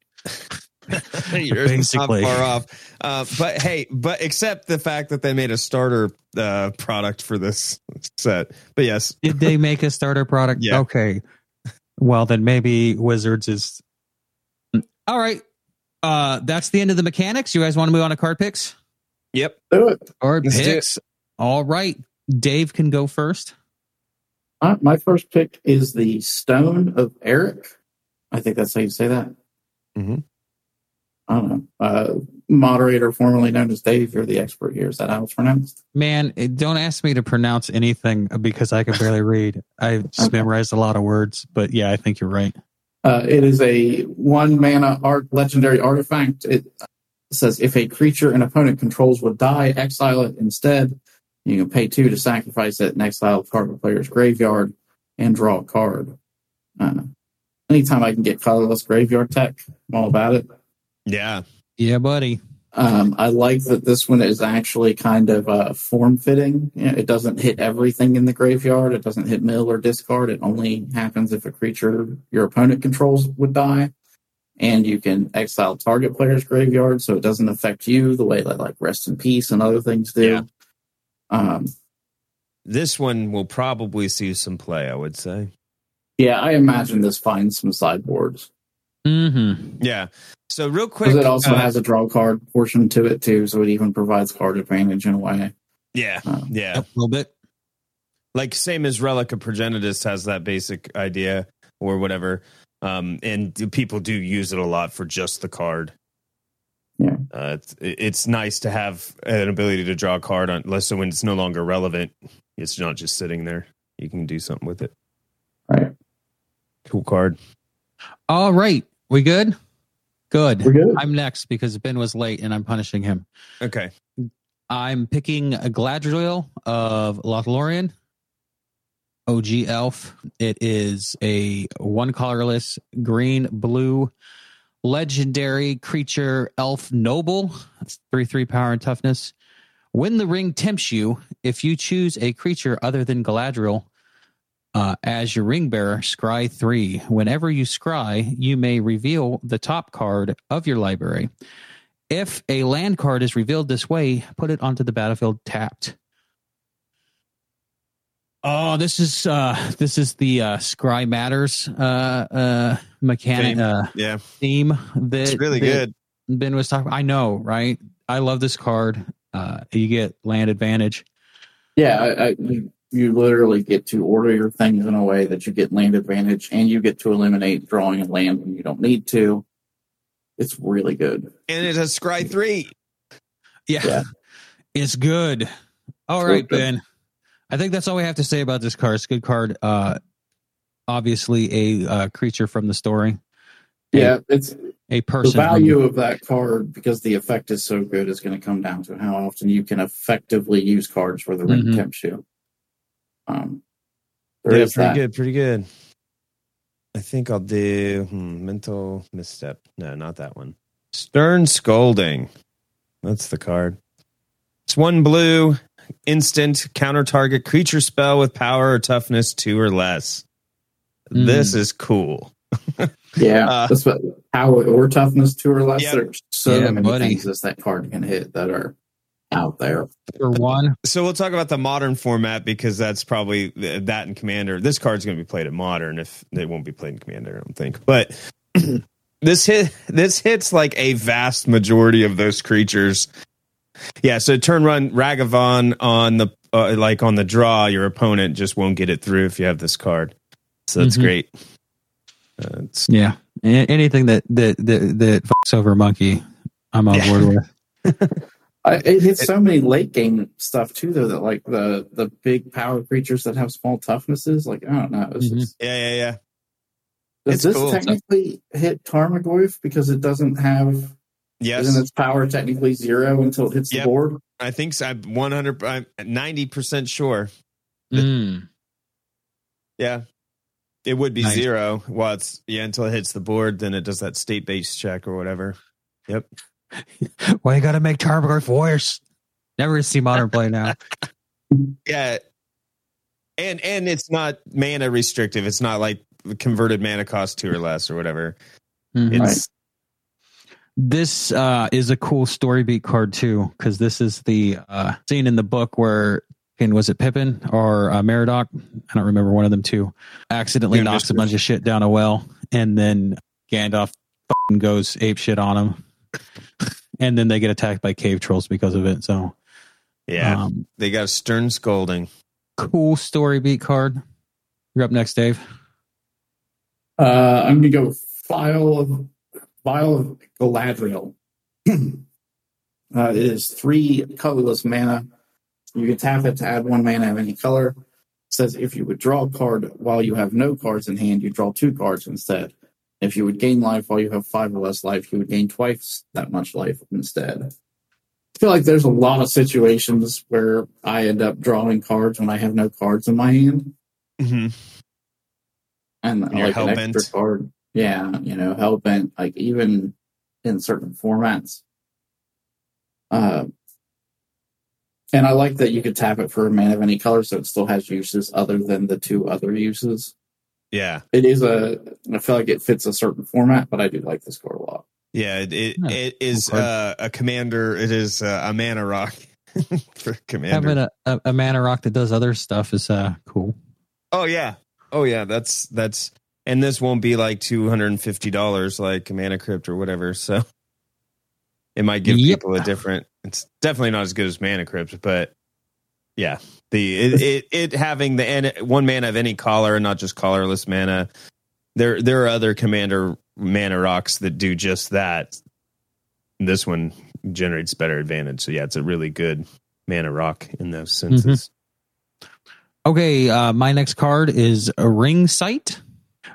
Speaker 1: [LAUGHS]
Speaker 2: You're
Speaker 3: Basically.
Speaker 2: not far off. Uh, but hey, but except the fact that they made a starter uh, product for this set. But yes,
Speaker 3: Did they make a starter product?
Speaker 2: Yeah.
Speaker 3: Okay. Well, then maybe Wizards is. All right. Uh, that's the end of the mechanics. You guys want to move on to card picks?
Speaker 2: yep.
Speaker 1: Do it.
Speaker 3: Card
Speaker 2: Let's do it.
Speaker 3: picks. All right. Dave can go first.
Speaker 1: Uh, my first pick is the Stone of Erech. I think that's how you say that.
Speaker 2: Mhm.
Speaker 1: I don't know. Uh, moderator, formerly known as Dave, you're the expert here. Is that how it's pronounced?
Speaker 3: Man, don't ask me to pronounce anything because I can barely read. I just
Speaker 1: Okay.
Speaker 3: memorized a lot of words, but yeah, I think you're right.
Speaker 1: Uh, it is a one mana art legendary artifact. It says if a creature an opponent controls would die, exile it instead. You can pay two to sacrifice it and exile a target player's graveyard and draw a card. Uh, anytime I can get colorless graveyard tech, I'm all about it.
Speaker 2: Yeah.
Speaker 3: Yeah, buddy.
Speaker 1: Um, I like that this one is actually kind of uh, form fitting. it doesn't hit everything in the graveyard. It doesn't hit mill or discard. It only happens if a creature your opponent controls would die. And you can exile target player's graveyard, so it doesn't affect you the way that like Rest in Peace and other things do.
Speaker 2: Yeah.
Speaker 1: Um,
Speaker 2: This one will probably see some play, I would say.
Speaker 1: yeah, I imagine this finds some sideboards
Speaker 3: Mm-hmm.
Speaker 2: Yeah. So real quick,
Speaker 1: because it also
Speaker 2: uh,
Speaker 1: has a draw card portion to it too, so it even provides card advantage in a way.
Speaker 2: yeah,
Speaker 1: Um,
Speaker 2: yeah.
Speaker 3: A little bit.
Speaker 2: like same as Relic of Progenitus has that basic idea or whatever. Um, and do- people do use it a lot for just the card.
Speaker 1: Yeah.
Speaker 2: Uh, it's it's nice to have an ability to draw a card on, unless so when it's no longer relevant, it's not just sitting there. You can do something with it.
Speaker 1: Right,
Speaker 2: Cool card.
Speaker 3: All right. We good? Good.
Speaker 1: we're good.
Speaker 3: I'm next because Ben was late and I'm punishing him.
Speaker 2: Okay.
Speaker 3: I'm picking a Galadriel of Lothlorien. OG elf. It is a one colorless green blue legendary creature elf noble. That's three three power and toughness. When the ring tempts you, if you choose a creature other than Galadriel uh, as your ring bearer, scry three. Whenever you scry, you may reveal the top card of your library. If a land card is revealed this way, put it onto the battlefield tapped. Oh, this is uh this is the uh Scry Matters uh uh mechanic
Speaker 2: Theme.
Speaker 3: uh
Speaker 2: Yeah.
Speaker 3: theme that
Speaker 2: It's really
Speaker 3: that
Speaker 2: good.
Speaker 3: Ben was talking I know, right? I love this card. Uh you get land advantage.
Speaker 1: Yeah, I, I, you, you literally get to order your things in a way that you get land advantage, and you get to eliminate drawing a land when you don't need to. It's really good.
Speaker 2: And it has Scry 3.
Speaker 3: Yeah.
Speaker 1: Yeah.
Speaker 3: It's good. All
Speaker 1: It's
Speaker 3: right,
Speaker 1: good.
Speaker 3: Ben. I think that's all we have to say about this card. It's a good card. Uh obviously a uh, creature from the story.
Speaker 1: Yeah, it's
Speaker 3: A person.
Speaker 1: the
Speaker 3: person.
Speaker 1: value of that card because the effect is so good is going to come down to how often you can effectively use cards where the ring
Speaker 3: Mhm.
Speaker 1: Tempts you. Um, there
Speaker 2: yeah,
Speaker 1: is
Speaker 2: pretty
Speaker 1: that.
Speaker 2: good. Pretty good. I think I'll do hmm, mental misstep. No, not that one. Stern scolding. That's the card. It's one blue, instant counter target creature spell with power or toughness two or less.
Speaker 3: Mm.
Speaker 2: This is cool. [LAUGHS]
Speaker 1: Yeah,
Speaker 2: Uh,
Speaker 1: that's what power or toughness two or less.
Speaker 2: Yep.
Speaker 1: There's so
Speaker 3: Yeah,
Speaker 1: many
Speaker 3: buddy.
Speaker 1: things that that card can hit that are out there.
Speaker 3: for one.
Speaker 2: So we'll talk about the modern format because that's probably that in Commander. This card's going to be played at Modern. If it won't be played in Commander, I don't think. But [CLEARS THROAT] this hit this hits like a vast majority of those creatures. Yeah. So turn run Ragavan on the uh, like on the draw, your opponent just won't get it through if you have this card. So that's
Speaker 3: Mhm.
Speaker 2: great. Uh,
Speaker 3: Yeah. A- anything that that that, that fucks over monkey, I'm on
Speaker 2: Yeah.
Speaker 3: board with. [LAUGHS]
Speaker 1: I, it hits so many late game stuff too, though. That like the the big power creatures that have small toughnesses. Like I don't know. It's
Speaker 3: Mhm.
Speaker 1: just,
Speaker 2: Yeah, yeah, yeah.
Speaker 1: does
Speaker 2: It's
Speaker 1: this
Speaker 2: cool.
Speaker 1: technically hit Tarmogoyf because it doesn't have?
Speaker 2: Yes,
Speaker 1: Isn't its power technically zero until it hits
Speaker 2: Yep.
Speaker 1: the board?
Speaker 2: I think so. I'm 100, I'm 90% sure.
Speaker 3: Mm.
Speaker 2: Yeah. It would be
Speaker 3: Nice.
Speaker 2: zero. Well, it's, yeah, until it hits the board, then it does that state based check or whatever. Yep. [LAUGHS]
Speaker 3: Why you got to make Tarmogoyf worse? Never see modern play now. [LAUGHS]
Speaker 2: Yeah. And, and it's not mana restrictive. It's not like converted mana cost two or less or whatever.
Speaker 3: Mhm.
Speaker 2: It's,
Speaker 3: This uh, is a cool story beat card too, because this is the uh, scene in the book where, and was it Pippin or uh, Meriadoc? I don't remember one of them two. Accidentally
Speaker 2: Yeah,
Speaker 3: knocks a bunch of shit down a well, and then Gandalf fucking goes ape shit on him, and then they get attacked by cave trolls because of it. So,
Speaker 2: yeah.
Speaker 3: um,
Speaker 2: they got a stern scolding.
Speaker 3: cool story beat card. You're up next, Dave.
Speaker 1: Uh, I'm gonna go phial of vial of Galadriel. [CLEARS THROAT] uh, it is three colorless mana. You can tap it to add one mana of any color. It says if you would draw a card while you have no cards in hand, you draw two cards instead. If you would gain life while you have five or less life, you would gain twice that much life instead. I feel like there's a lot of situations where I end up drawing cards when I have no cards in my hand
Speaker 2: hmm
Speaker 1: and
Speaker 2: You're
Speaker 1: like an extra card. Yeah, you know, hell bent, like even in certain formats. Uh, and I like that you could tap it for a man of any color, so it still has uses other than the two other uses.
Speaker 2: Yeah.
Speaker 1: It is a, I feel like it fits a certain format, but I do like this card a lot.
Speaker 2: Yeah. It, it,
Speaker 3: Yeah,
Speaker 2: it is
Speaker 3: cool
Speaker 2: uh, a commander. It is uh, a mana rock [LAUGHS] for commander.
Speaker 3: Having a, a, a mana rock that does other stuff is uh, cool.
Speaker 2: Oh yeah. Oh yeah. That's that's and this won't be like two hundred and fifty dollars like Mana Crypt or whatever. So it might give
Speaker 3: Yep.
Speaker 2: people a different. It's definitely not as good as Mana Crypt, but yeah, the it it, it having the and one mana of any color and not just colorless mana. There there are other commander mana rocks that do just that. This one generates better advantage. So yeah, it's a really good mana rock in those senses.
Speaker 3: Okay, uh, my next card is a ring sight.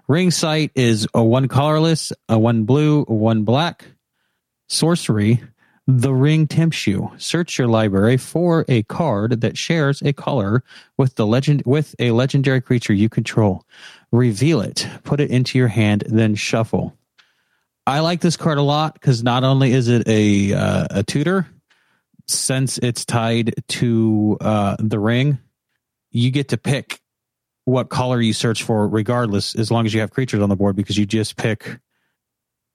Speaker 3: Ring sight is a one colorless, a one blue, a one black sorcery. The ring tempts you. Search your library for a card that shares a color with the legend with a legendary creature you control. Reveal it. Put it into your hand, then shuffle. I like this card a lot because not only is it a uh, a tutor, since it's tied to uh, the ring, you get to pick what color you search for regardless as long as you have creatures on the board because you just pick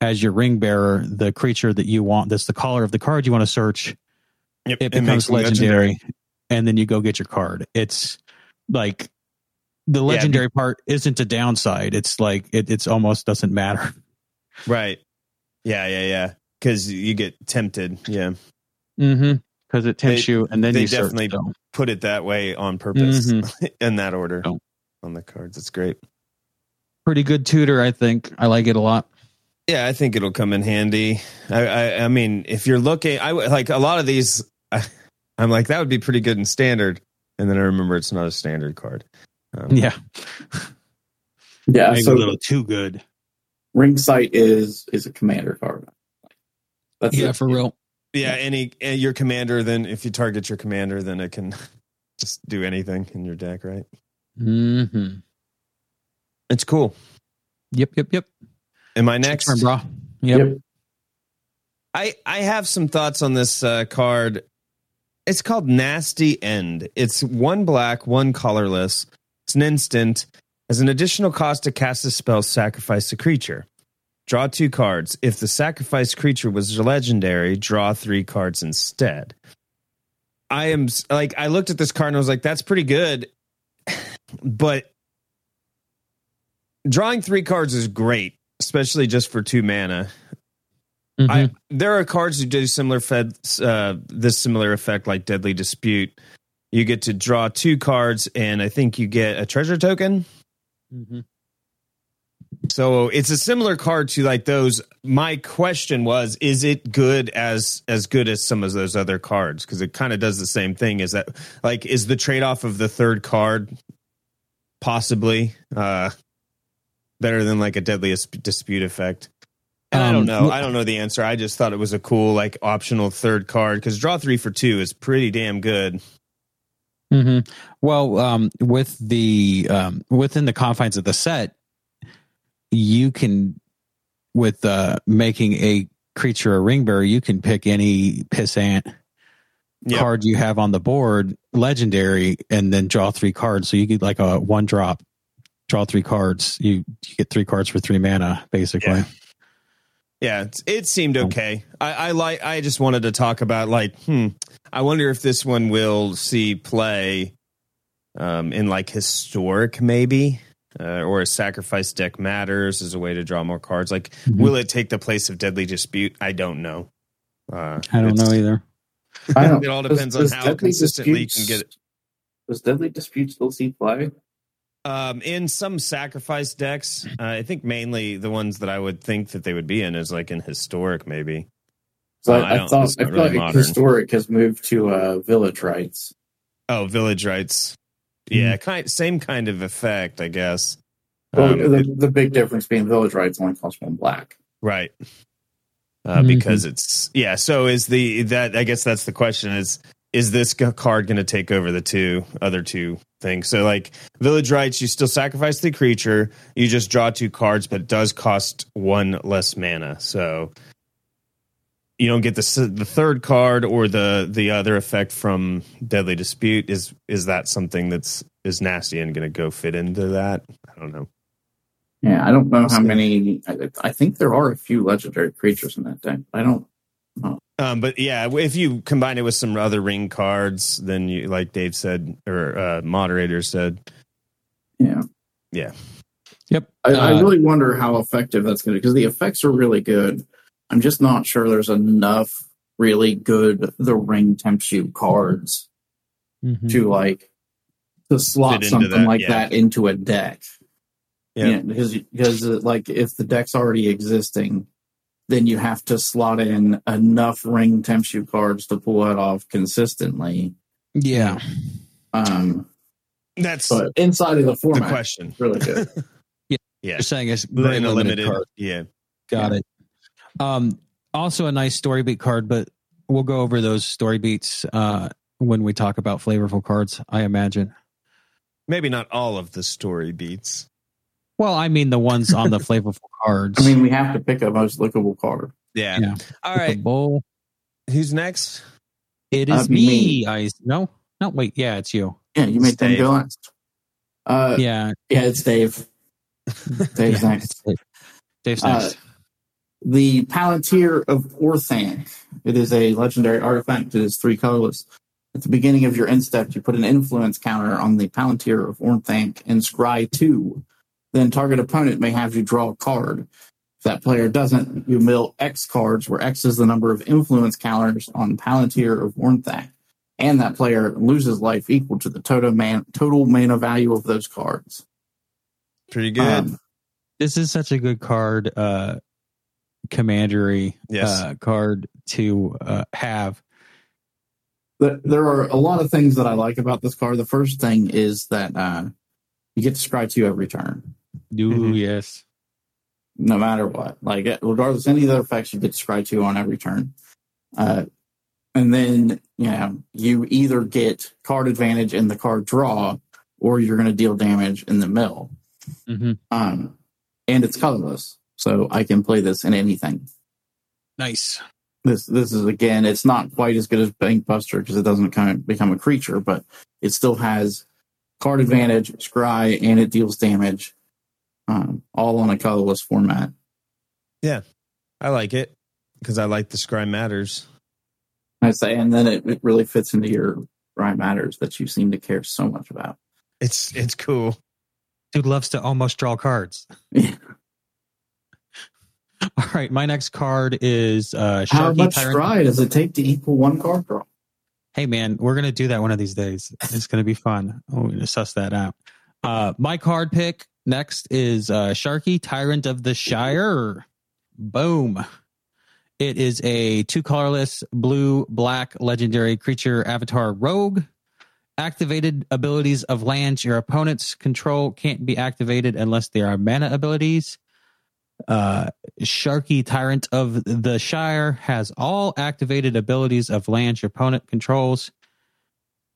Speaker 3: as your ring bearer the creature that you want that's the color of the card you want to search
Speaker 2: Yep,
Speaker 3: it becomes
Speaker 2: them
Speaker 3: legendary, and then you go get your card it's like the legendary part isn't a downside it's like it it's almost doesn't matter
Speaker 2: Right. Yeah, yeah, yeah. Because you get tempted. Yeah.
Speaker 3: mm-hmm because it tempts
Speaker 2: They-
Speaker 3: you and then
Speaker 2: they
Speaker 3: you search,
Speaker 2: definitely
Speaker 3: so.
Speaker 2: Put it that way on purpose
Speaker 3: Mhm. [LAUGHS]
Speaker 2: in that order
Speaker 3: Oh.
Speaker 2: on the cards. It's great.
Speaker 3: pretty good tutor i think i like it a lot
Speaker 2: Yeah, I think it'll come in handy. I, I, I mean, if you're looking, I like a lot of these. I, I'm like that would be pretty good in standard, and then I remember it's not a standard card. Um,
Speaker 3: yeah [LAUGHS]
Speaker 1: Yeah,
Speaker 3: Maybe
Speaker 1: so
Speaker 3: a little too good
Speaker 1: ring sight is is a commander card. That's
Speaker 3: yeah
Speaker 1: it.
Speaker 3: for real
Speaker 2: yeah. Any uh, your commander, then if you target your commander, then it can [LAUGHS] just do anything in your deck, right?
Speaker 3: mm-hmm
Speaker 2: It's cool.
Speaker 3: yep yep yep
Speaker 2: Am I next?
Speaker 3: Turn, bro. Yep.
Speaker 1: Yep.
Speaker 2: I I have some thoughts on this uh, card. It's called Nasty End. It's one black, one colorless. It's an instant. As an additional cost to cast a spell, sacrifice a creature. Draw two cards. If the sacrificed creature was legendary, draw three cards instead. I am like I looked at this card and I was like, that's pretty good, [SIGHS] but drawing three cards is great, especially just for two mana.
Speaker 3: Mhm.
Speaker 2: I there are cards that do similar fed uh, this similar effect like Deadly Dispute. You get to draw two cards, and I think you get a treasure token.
Speaker 3: Mhm.
Speaker 2: So it's a similar card to like those. My question was, is it good as as good as some of those other cards? Because it kind of does the same thing. Is that like is the trade off of the third card possibly uh better than like a deadly dispute effect? And I don't
Speaker 3: Um,
Speaker 2: know. I don't know the answer. I just thought it was a cool like optional third card because draw three for two is pretty damn good.
Speaker 3: Mm-hmm. Well, um, with the um, within the confines of the set, you can with uh, making a creature a ring bearer, you can pick any pissant
Speaker 2: Yep.
Speaker 3: card you have on the board, legendary, and then draw three cards. So you get like a one drop, draw three cards. You, you get three cards for three mana, basically.
Speaker 2: Yeah. Yeah, it, it seemed okay. I, I like. I just wanted to talk about like, hmm. I wonder if this one will see play, um, in like historic maybe, uh, or a sacrifice deck matters as a way to draw more cards. Like,
Speaker 3: Mhm.
Speaker 2: will it take the place of deadly dispute? I don't know. Uh,
Speaker 3: I don't know either.
Speaker 1: I [LAUGHS] don't-
Speaker 2: It all
Speaker 1: does-
Speaker 2: depends on
Speaker 1: does
Speaker 2: how
Speaker 1: Deadly
Speaker 2: consistently you can get it.
Speaker 1: Does Deadly Dispute still see play?
Speaker 2: Um, in some sacrifice decks, uh, I think mainly the ones that I would think that they would be in is like in historic, maybe.
Speaker 1: So
Speaker 2: Uh,
Speaker 1: I,
Speaker 2: I
Speaker 1: I thought I feel
Speaker 2: really
Speaker 1: like
Speaker 2: modern.
Speaker 1: historic has moved to uh, village rites.
Speaker 2: Oh, village rites. Yeah, kind same kind of effect, I guess.
Speaker 1: Well,
Speaker 2: Um,
Speaker 1: the, the big difference being village rites only costs one black.
Speaker 2: right. Uh,
Speaker 3: Mhm.
Speaker 2: Because it's yeah. So is the that I guess that's the question is is this card going to take over the two other two things? So like village rites, you still sacrifice the creature, you just draw two cards, but it does cost one less mana. So you don't get the the third card or the the other effect from deadly dispute. Is is that something that's is nasty end going to go fit into that? I don't know.
Speaker 1: Yeah, I don't know how many. I, I think there are a few legendary creatures in that deck. I don't.
Speaker 2: Um, but yeah, if you combine it with some other ring cards, then you, like Dave said, or uh, moderator said,
Speaker 1: Yeah.
Speaker 2: Yeah.
Speaker 3: Yep.
Speaker 1: I, I
Speaker 3: Uh,
Speaker 1: really wonder how effective that's going to because the effects are really good. I'm just not sure there's enough really good the ring tempts you cards
Speaker 3: Mhm.
Speaker 1: to like to slot something
Speaker 2: that,
Speaker 1: like
Speaker 2: yeah.
Speaker 1: that into a deck.
Speaker 2: Yeah.
Speaker 1: Yeah, because because like if the deck's already existing, then you have to slot in enough ring tempts you cards to pull it off consistently.
Speaker 3: Yeah.
Speaker 1: Um,
Speaker 2: that's
Speaker 1: but inside of the format.
Speaker 2: the
Speaker 1: question. really good. [LAUGHS]
Speaker 2: Yeah,
Speaker 3: You're saying it's very limited,
Speaker 2: limited.
Speaker 3: card.
Speaker 2: Yeah,
Speaker 3: Got it. Um, also a nice story beat card, but we'll go over those story beats uh, when we talk about flavorful cards. I imagine.
Speaker 2: maybe not all of the story beats.
Speaker 3: Well, I mean the ones on the [LAUGHS] flavorful cards.
Speaker 1: I mean, we have to pick a most lookable card.
Speaker 2: Yeah.
Speaker 3: Yeah.
Speaker 2: All
Speaker 3: With the
Speaker 2: right.
Speaker 3: bowl.
Speaker 2: Who's next?
Speaker 3: It is Uh, me.
Speaker 1: me.
Speaker 3: I no, no. Wait, yeah, it's you.
Speaker 1: Yeah, you made them
Speaker 2: Dave.
Speaker 1: go last. Uh, yeah.
Speaker 3: Yeah,
Speaker 1: it's Dave. [LAUGHS] Dave's
Speaker 3: yeah,
Speaker 1: next.
Speaker 3: it's Dave. Dave's
Speaker 1: Uh,
Speaker 3: next.
Speaker 1: The Palantir of Orthanc. It is a legendary artifact. It is three colorless. At the beginning of your end step, you put an influence counter on the Palantir of Orthanc and scry two. Then target opponent may have you draw a card. If that player doesn't, you mill X cards, where X is the number of influence counters on Palantir of Orthanc. And that player loses life equal to the total man total mana value of those cards.
Speaker 2: Pretty good.
Speaker 1: Um,
Speaker 3: this is such a good card, uh, commandery
Speaker 2: Yes.
Speaker 3: uh, card to uh, have.
Speaker 1: Th- there are a lot of things that I like about this card. The first thing is that uh, you get to scry two every turn,
Speaker 3: Ooh,
Speaker 2: Mhm.
Speaker 3: yes.
Speaker 1: no matter what. Like uh, regardless of any of the effects, you get to scry two on every turn. Uh, and then you know you either get card advantage in the card draw, or you're going to deal damage in the mill.
Speaker 3: hmm
Speaker 1: Um, and it's colorless, so I can play this in anything.
Speaker 3: Nice.
Speaker 1: This this is again, it's not quite as good as Bankbuster because it doesn't kind of become a creature, but it still has card advantage, scry, and it deals damage, um, all on a colorless format.
Speaker 2: Yeah, I like it because I like the scry matters.
Speaker 1: I say, and then it, it really fits into your scry matters that you seem to care so much about.
Speaker 2: It's it's cool.
Speaker 3: Dude loves to almost draw cards.
Speaker 1: Yeah. [LAUGHS] [LAUGHS]
Speaker 3: All right, my next card is uh,
Speaker 1: How much
Speaker 3: Tyrant.
Speaker 1: scry does it take to equal one card draw?
Speaker 3: Hey man, we're gonna do that one of these days. It's gonna be fun. We're gonna suss that out. Uh, my card pick Next is uh, Sharky, Tyrant of the Shire. Boom. It is a two colorless blue black legendary creature avatar rogue. Activated abilities of lands your opponents control can't be activated unless they are mana abilities. Uh, Sharky, Tyrant of the Shire, has all activated abilities of lands your opponent controls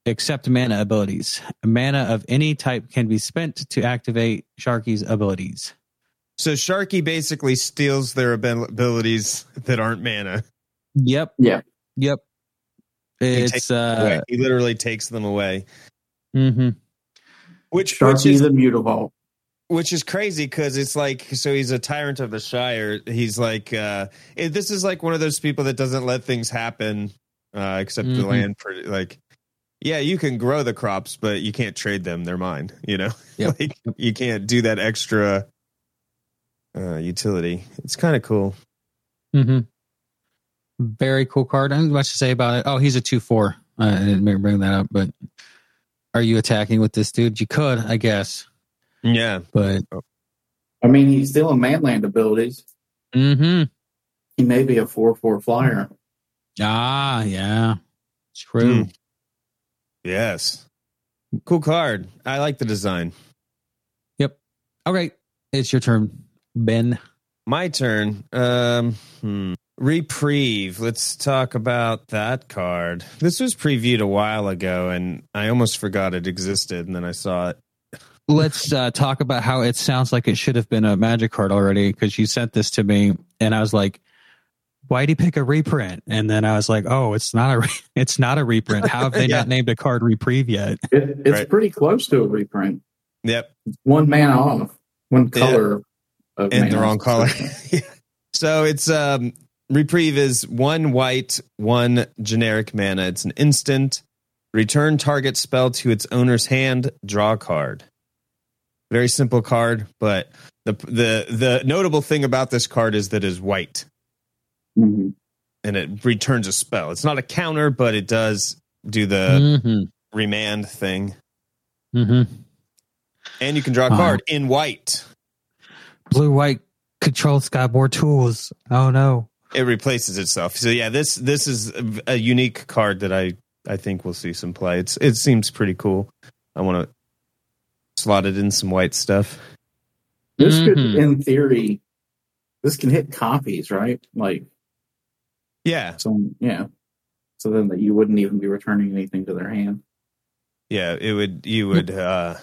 Speaker 3: except mana abilities. Mana of any type can be spent to activate Sharky's abilities.
Speaker 2: So Sharky basically steals their abilities that aren't mana.
Speaker 3: Yep.
Speaker 1: Yeah.
Speaker 3: Yep.
Speaker 2: He
Speaker 3: It's
Speaker 2: takes
Speaker 3: uh
Speaker 2: away. he literally takes them away,
Speaker 3: mhm.
Speaker 2: which which
Speaker 1: Sharky
Speaker 2: is
Speaker 1: the Mutavault.
Speaker 2: which is crazy because it's like so he's a tyrant of the Shire. He's like uh this is like one of those people that doesn't let things happen uh except the
Speaker 3: Mhm.
Speaker 2: land for like yeah, you can grow the crops, but you can't trade them. They're mine. You know, [LAUGHS]
Speaker 3: Yep.
Speaker 2: like you can't do that extra uh, utility. It's kind of cool.
Speaker 3: Mm-hmm. Very cool card. I don't have much to say about it. Oh, he's a two four. I didn't bring that up, but are you attacking with this dude? You could, I guess,
Speaker 2: Yeah,
Speaker 3: but
Speaker 1: I mean, he's still in manland abilities.
Speaker 3: Mm-hmm.
Speaker 1: He may be a 4 4 flyer.
Speaker 3: ah, yeah, true.
Speaker 2: Hmm. Yes, cool card. I like the design. Yep.
Speaker 3: Okay, it's your turn, Ben.
Speaker 2: My turn. Um, hmm. Reprieve. Let's talk about that card. This was previewed a while ago, and I almost forgot it existed, and then I saw it.
Speaker 3: Let's uh, talk about how it sounds like it should have been a magic card already because you sent this to me, and I was like, "Why'd he pick a reprint?" And then I was like, "Oh, it's not a re- [LAUGHS] it's not a reprint. How have they [LAUGHS]
Speaker 2: Yeah.
Speaker 3: not named a card Reprieve yet?"
Speaker 1: It, it's
Speaker 2: Right.
Speaker 1: pretty close to a reprint.
Speaker 2: Yep,
Speaker 1: One mana off, one
Speaker 2: Yeah.
Speaker 1: color. Of
Speaker 2: and the
Speaker 1: mana.
Speaker 2: wrong color. [LAUGHS] so it's um reprieve is one white, one generic mana. It's an instant. Return target spell to its owner's hand. Draw a card. Very simple card, but the the the notable thing about this card is that it is white
Speaker 1: Mhm.
Speaker 2: and it returns a spell. It's not a counter, but it does do the
Speaker 3: hmm
Speaker 2: remand thing.
Speaker 3: hmm
Speaker 2: And you can draw a
Speaker 3: Wow.
Speaker 2: card in white.
Speaker 3: Blue white control's got more tools. Oh no.
Speaker 2: it replaces itself. So yeah, this this is a, a unique card that I I think we'll see some play. It's it seems pretty cool. I want to slot it in some white stuff.
Speaker 1: This could,
Speaker 3: Mhm.
Speaker 1: in theory, this can hit copies, right? Like,
Speaker 2: Yeah,
Speaker 1: so yeah. So then that you wouldn't even be returning anything to their hand.
Speaker 2: yeah, it would you would uh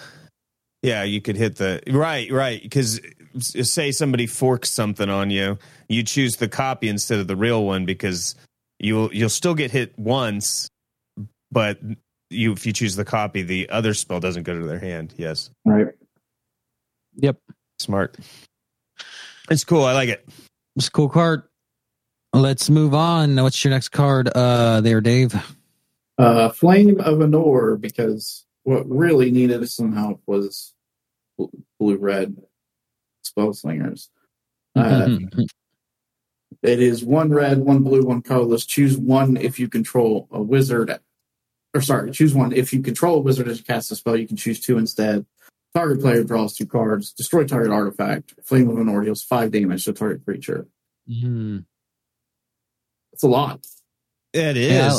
Speaker 2: yeah, you could hit the right, right because say somebody forks something on you, you choose the copy instead of the real one because you'll you'll still get hit once, but you if you choose the copy, the other spell doesn't go to their hand. Yes.
Speaker 1: Right.
Speaker 3: Yep.
Speaker 2: Smart. It's cool. I like it.
Speaker 3: It's a cool card. Let's move on. What's your next card uh there, Dave?
Speaker 1: Uh, Flame of Anor, because what really needed some help was blue red spell slingers. [LAUGHS] Uh. It is one red, one blue, one colorless. Choose one if you control a wizard. Or sorry, choose one. If you control a wizard as you cast a spell, you can choose two instead. Target player draws two cards. Destroy target artifact. Flame of Anor deals five damage to target creature.
Speaker 3: Mhm.
Speaker 1: It's a lot.
Speaker 2: It is.
Speaker 3: Yeah,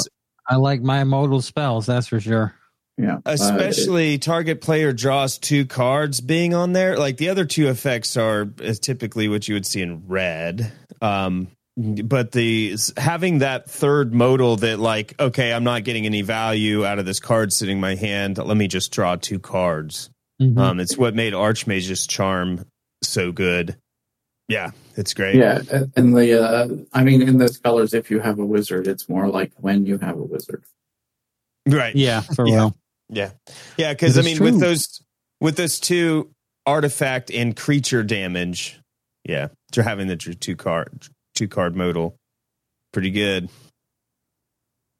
Speaker 3: I like my modal spells, that's for sure.
Speaker 1: Yeah. Uh,
Speaker 2: Especially target player draws two cards being on there. Like the other two effects are typically what you would see in red. Um, but the having that third modal that like, okay, I'm not getting any value out of this card sitting in my hand. Let me just draw two cards.
Speaker 3: Mhm.
Speaker 2: Um, it's what made Archmage's charm so good. Yeah, it's great.
Speaker 1: Yeah, and the uh, I mean, in those colors, if you have a wizard, it's more like when you have a wizard.
Speaker 2: Right.
Speaker 3: yeah, for
Speaker 2: Yeah.
Speaker 3: real.
Speaker 2: Yeah, yeah. Because I mean,
Speaker 3: true.
Speaker 2: with those with those two artifact and creature damage, yeah, to having the two card two card modal, pretty good.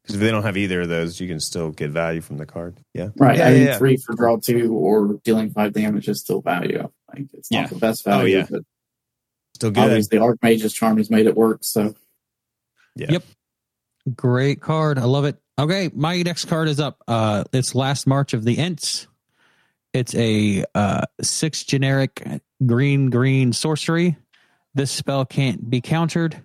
Speaker 2: Because if they don't have either of those, you can still get value from the card. Yeah,
Speaker 1: Right.
Speaker 2: Yeah,
Speaker 1: I
Speaker 2: yeah, yeah.
Speaker 1: three for draw two or dealing five damage is still value. Like it's not
Speaker 2: Yeah.
Speaker 1: the best
Speaker 2: Oh,
Speaker 1: value,
Speaker 2: yeah.
Speaker 1: but
Speaker 2: still good.
Speaker 1: obviously Archmage's charm has made it work. So
Speaker 2: Yeah.
Speaker 3: Yep. Great card. I love it. Okay, my next card is up. Uh it's last March of the Ents. It's a uh, six generic green green sorcery. This spell can't be countered.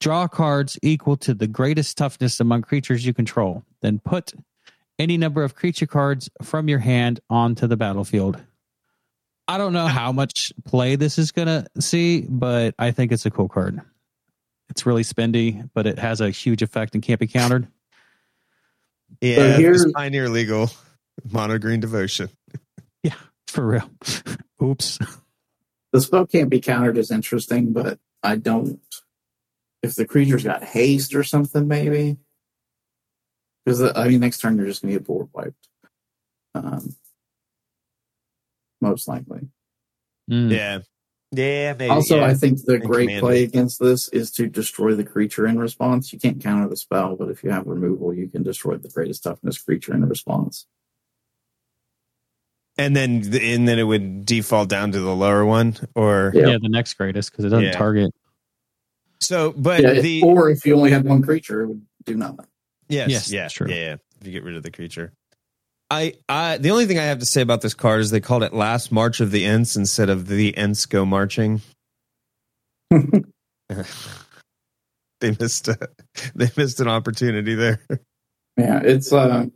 Speaker 3: Draw cards equal to the greatest toughness among creatures you control. Then put any number of creature cards from your hand onto the battlefield. I don't know how much play this is going to see, but I think it's a cool card. It's really spendy, but it has a huge effect and can't be countered.
Speaker 2: Yeah,
Speaker 1: here's-
Speaker 2: this Pioneer Legal Mono Green Devotion. [LAUGHS]
Speaker 3: Yeah, for real. [LAUGHS] Oops.
Speaker 1: The spell can't be countered is interesting, but I don't. If the creature's got haste or something, maybe. Because I mean, next turn you're just going to get board wiped. Um, most likely.
Speaker 3: Mm.
Speaker 2: Yeah. Yeah, maybe.
Speaker 1: Also,
Speaker 2: yeah.
Speaker 1: I think the
Speaker 2: And
Speaker 1: great
Speaker 2: command
Speaker 1: play against this is to destroy the creature in response. You can't counter the spell, but if you have removal, you can destroy the greatest toughness creature in response.
Speaker 2: and then and then it would default down to the lower one or
Speaker 1: Yeah.
Speaker 3: Yeah. the next greatest because it doesn't
Speaker 2: Yeah.
Speaker 3: target.
Speaker 2: so but
Speaker 1: Yeah,
Speaker 2: the
Speaker 1: or if you only had one creature, it would do nothing.
Speaker 2: yes,
Speaker 3: Yes,
Speaker 2: yeah,
Speaker 3: that's true.
Speaker 2: yeah, yeah. If you get rid of the creature. I, I the only thing I have to say about this card is they called it last march of the Ents instead of the Ents go marching. [LAUGHS] [LAUGHS] they missed a, they missed an opportunity there.
Speaker 1: Yeah, it's uh,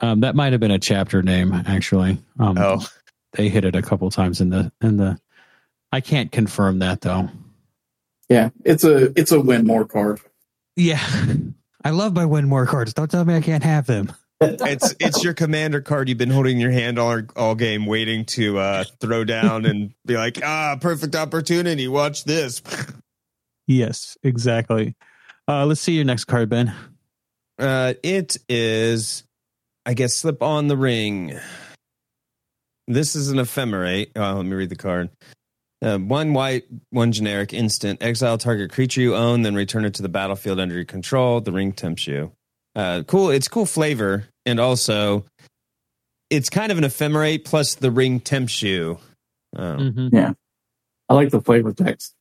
Speaker 3: Um, that might have been a chapter name, actually. Um,
Speaker 2: Oh,
Speaker 3: they hit it a couple times in the in the. I can't confirm that though.
Speaker 1: yeah, it's a it's a win more card.
Speaker 3: Yeah, [LAUGHS] I love my win more cards. Don't tell me I can't have them.
Speaker 2: It's it's your commander card you've been holding in your hand all all game, waiting to uh, throw down and be like, ah, perfect opportunity. Watch this.
Speaker 3: Yes, exactly. Uh, let's see your next card, Ben.
Speaker 2: Uh, it is, I guess, slip on the ring. This is an ephemerate. Oh, let me read the card. Uh, one white, one generic, instant. Exile target creature you own, then return it to the battlefield under your control. The ring tempts you. Uh, cool. It's cool flavor, and also, it's kind of an ephemerate. Plus, the ring tempts you. Um,
Speaker 3: Mm-hmm.
Speaker 1: I like the flavor text.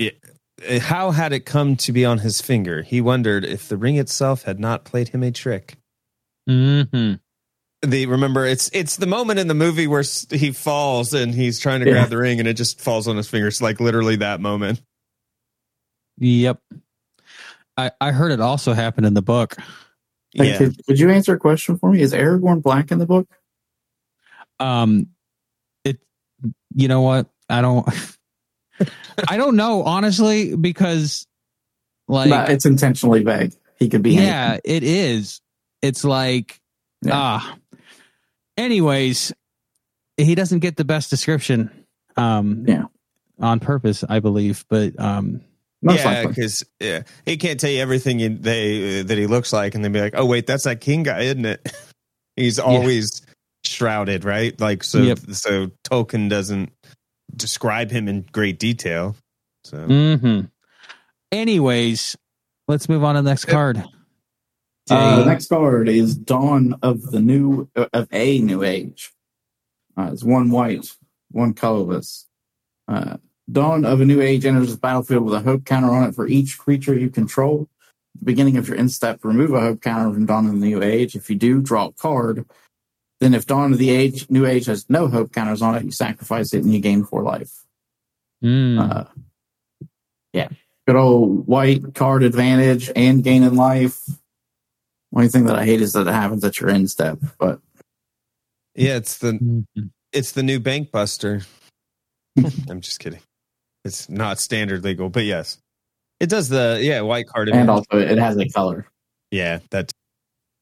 Speaker 2: Uh, How had it come to be on his finger? He wondered if the ring itself had not played him a trick.
Speaker 3: Mm-hmm.
Speaker 2: the remember it's it's the moment in the movie where he falls and he's trying to
Speaker 1: Yeah.
Speaker 2: grab the ring and it just falls on his fingers like literally that moment
Speaker 3: Yep. I I heard it also happened in the book.
Speaker 1: Hey,
Speaker 2: yeah
Speaker 1: could, could you answer a question for me? Is Aragorn black in the book?
Speaker 3: Um, it. You know what? I don't. [LAUGHS] I don't know honestly because, like,
Speaker 1: no, it's intentionally vague. He could be.
Speaker 3: yeah, it is. It's like
Speaker 1: Yeah.
Speaker 3: ah. Anyways, he doesn't get the best description. Um,
Speaker 1: Yeah.
Speaker 3: on purpose, I believe, but um,
Speaker 1: Most
Speaker 2: yeah because yeah, he can't tell you everything he, they uh, that he looks like and then be like oh wait that's that king guy isn't it [LAUGHS] he's always shrouded right like so
Speaker 3: Yep.
Speaker 2: so tolkien doesn't describe him in great detail so
Speaker 3: hmm Anyways, let's move on to the next card.
Speaker 1: Uh, the next card is Dawn of the New uh, of a New Age. Uh, it's one white, one colorless. Uh, Dawn of a New Age enters the battlefield with a hope counter on it for each creature you control. At the beginning of your end step, remove a hope counter from Dawn of the New Age. If you do, draw a card. Then, if Dawn of the Age New Age has no hope counters on it, you sacrifice it and you gain four life.
Speaker 3: Mm.
Speaker 1: Uh, yeah, good old white card advantage and gaining life. Only thing that I hate is that it happens at your end step. But
Speaker 2: yeah it's the
Speaker 3: Mhm.
Speaker 2: it's the new bankbuster [LAUGHS] i'm just kidding it's not standard legal but yes it does the yeah white card Advantage.
Speaker 1: and also it has a color.
Speaker 2: Yeah, that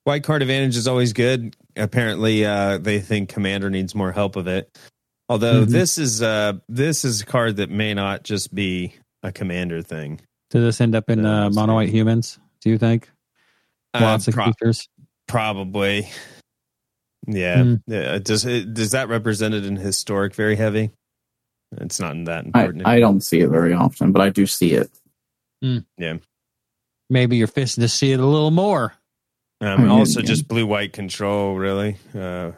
Speaker 2: white card advantage is always good. Apparently, uh, they think commander needs more help of it. Although
Speaker 3: Mhm.
Speaker 2: this is uh, this is a card that may not just be a commander thing.
Speaker 3: Does this end up in
Speaker 2: Uh,
Speaker 3: uh, mono white humans? Do you think?
Speaker 2: Uh,
Speaker 3: Lots of
Speaker 2: pro-
Speaker 3: creatures.
Speaker 2: probably. Yeah.
Speaker 3: Hmm.
Speaker 2: yeah. Does it, does that represented in historic very heavy? It's not that
Speaker 1: I,
Speaker 2: important.
Speaker 1: I don't see it very often, but I do see it. Yeah.
Speaker 3: Maybe you're fisting to see it a little more.
Speaker 2: um,
Speaker 1: Yeah,
Speaker 2: also,
Speaker 1: yeah.
Speaker 2: just blue white control. Really. Uh,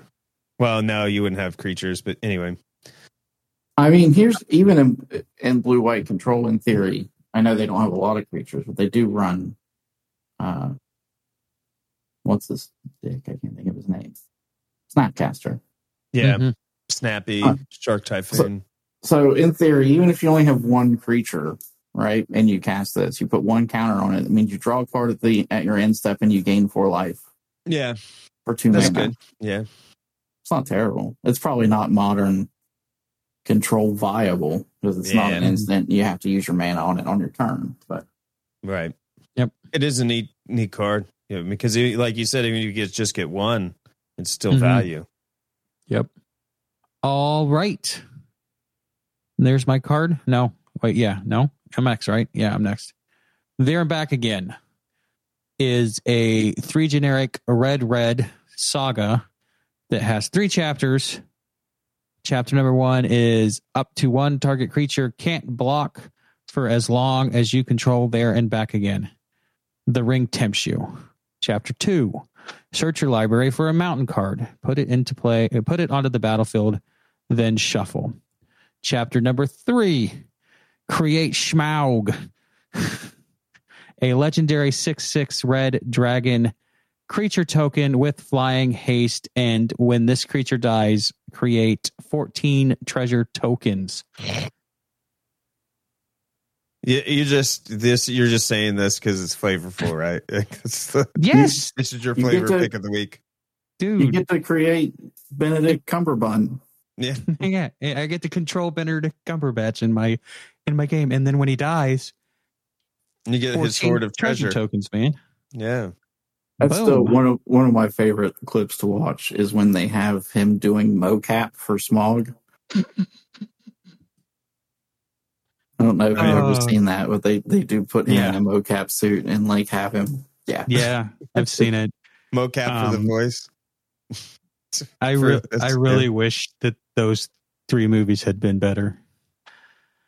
Speaker 2: well, no, you wouldn't have creatures, but anyway.
Speaker 1: I mean, here's even in, in blue white control. In theory, I know they don't have a lot of creatures, but they do run. Uh, what's this dick? I can't think of his name. Snapcaster.
Speaker 2: Yeah,
Speaker 3: Mhm.
Speaker 2: snappy
Speaker 1: Huh.
Speaker 2: shark typhoon.
Speaker 1: So in theory, even if you only have one creature, right, and you cast this, you put one counter on it. It means you draw a card at the at your end step and you gain four life
Speaker 2: yeah,
Speaker 1: for two
Speaker 2: that's
Speaker 1: mana.
Speaker 2: good. Yeah,
Speaker 1: It's not terrible. It's probably not modern control viable because it's not an instant. You have to use your mana on it on your turn. But
Speaker 2: right.
Speaker 3: Yep.
Speaker 2: It is a neat neat card. Yeah, because you- like you said, even if you get, just get one, it's still
Speaker 3: Mhm.
Speaker 2: value.
Speaker 3: Yep. All right. There's my card. No. Wait, yeah. No. I'm next, right? Yeah, I'm next. There and back again is a three generic red red saga that has three chapters. Chapter number one is up to one target creature can't block for as long as you control there and back again. The ring tempts you. Chapter two search your library for a mountain card, put it into play, put it onto the battlefield, then shuffle. Chapter number three create Schmaug, a legendary 6 6 red dragon creature token with flying haste. And when this creature dies, create 14 treasure tokens.
Speaker 2: You, you just this you're just saying this because it's flavorful, right? [LAUGHS] It's the-
Speaker 3: Yes,
Speaker 2: this is your
Speaker 1: You
Speaker 2: flavor
Speaker 1: to-
Speaker 2: pick of the week.
Speaker 3: Dude.
Speaker 1: You get to create Benedict Cumberbund.
Speaker 2: Yeah, [LAUGHS]
Speaker 3: yeah, I get to control Benedict Cumberbatch in my in my game, and then when he dies,
Speaker 2: you get his
Speaker 3: 14
Speaker 2: sword of treasure.
Speaker 3: tokens, man.
Speaker 2: Yeah,
Speaker 1: That's still
Speaker 3: Boom.
Speaker 1: one of one of my favorite clips to watch is when they have him doing mocap for Smaug. [LAUGHS] I don't know if you've ever
Speaker 3: Oh.
Speaker 1: seen that, but they, they do put him
Speaker 3: Yeah.
Speaker 1: in a mocap suit and like have him. Yeah.
Speaker 3: Yeah, I've seen it. [LAUGHS]
Speaker 2: mocap for the
Speaker 3: Um,
Speaker 2: voice.
Speaker 3: I [LAUGHS] re- I
Speaker 2: good.
Speaker 3: really wish that those three movies had been better.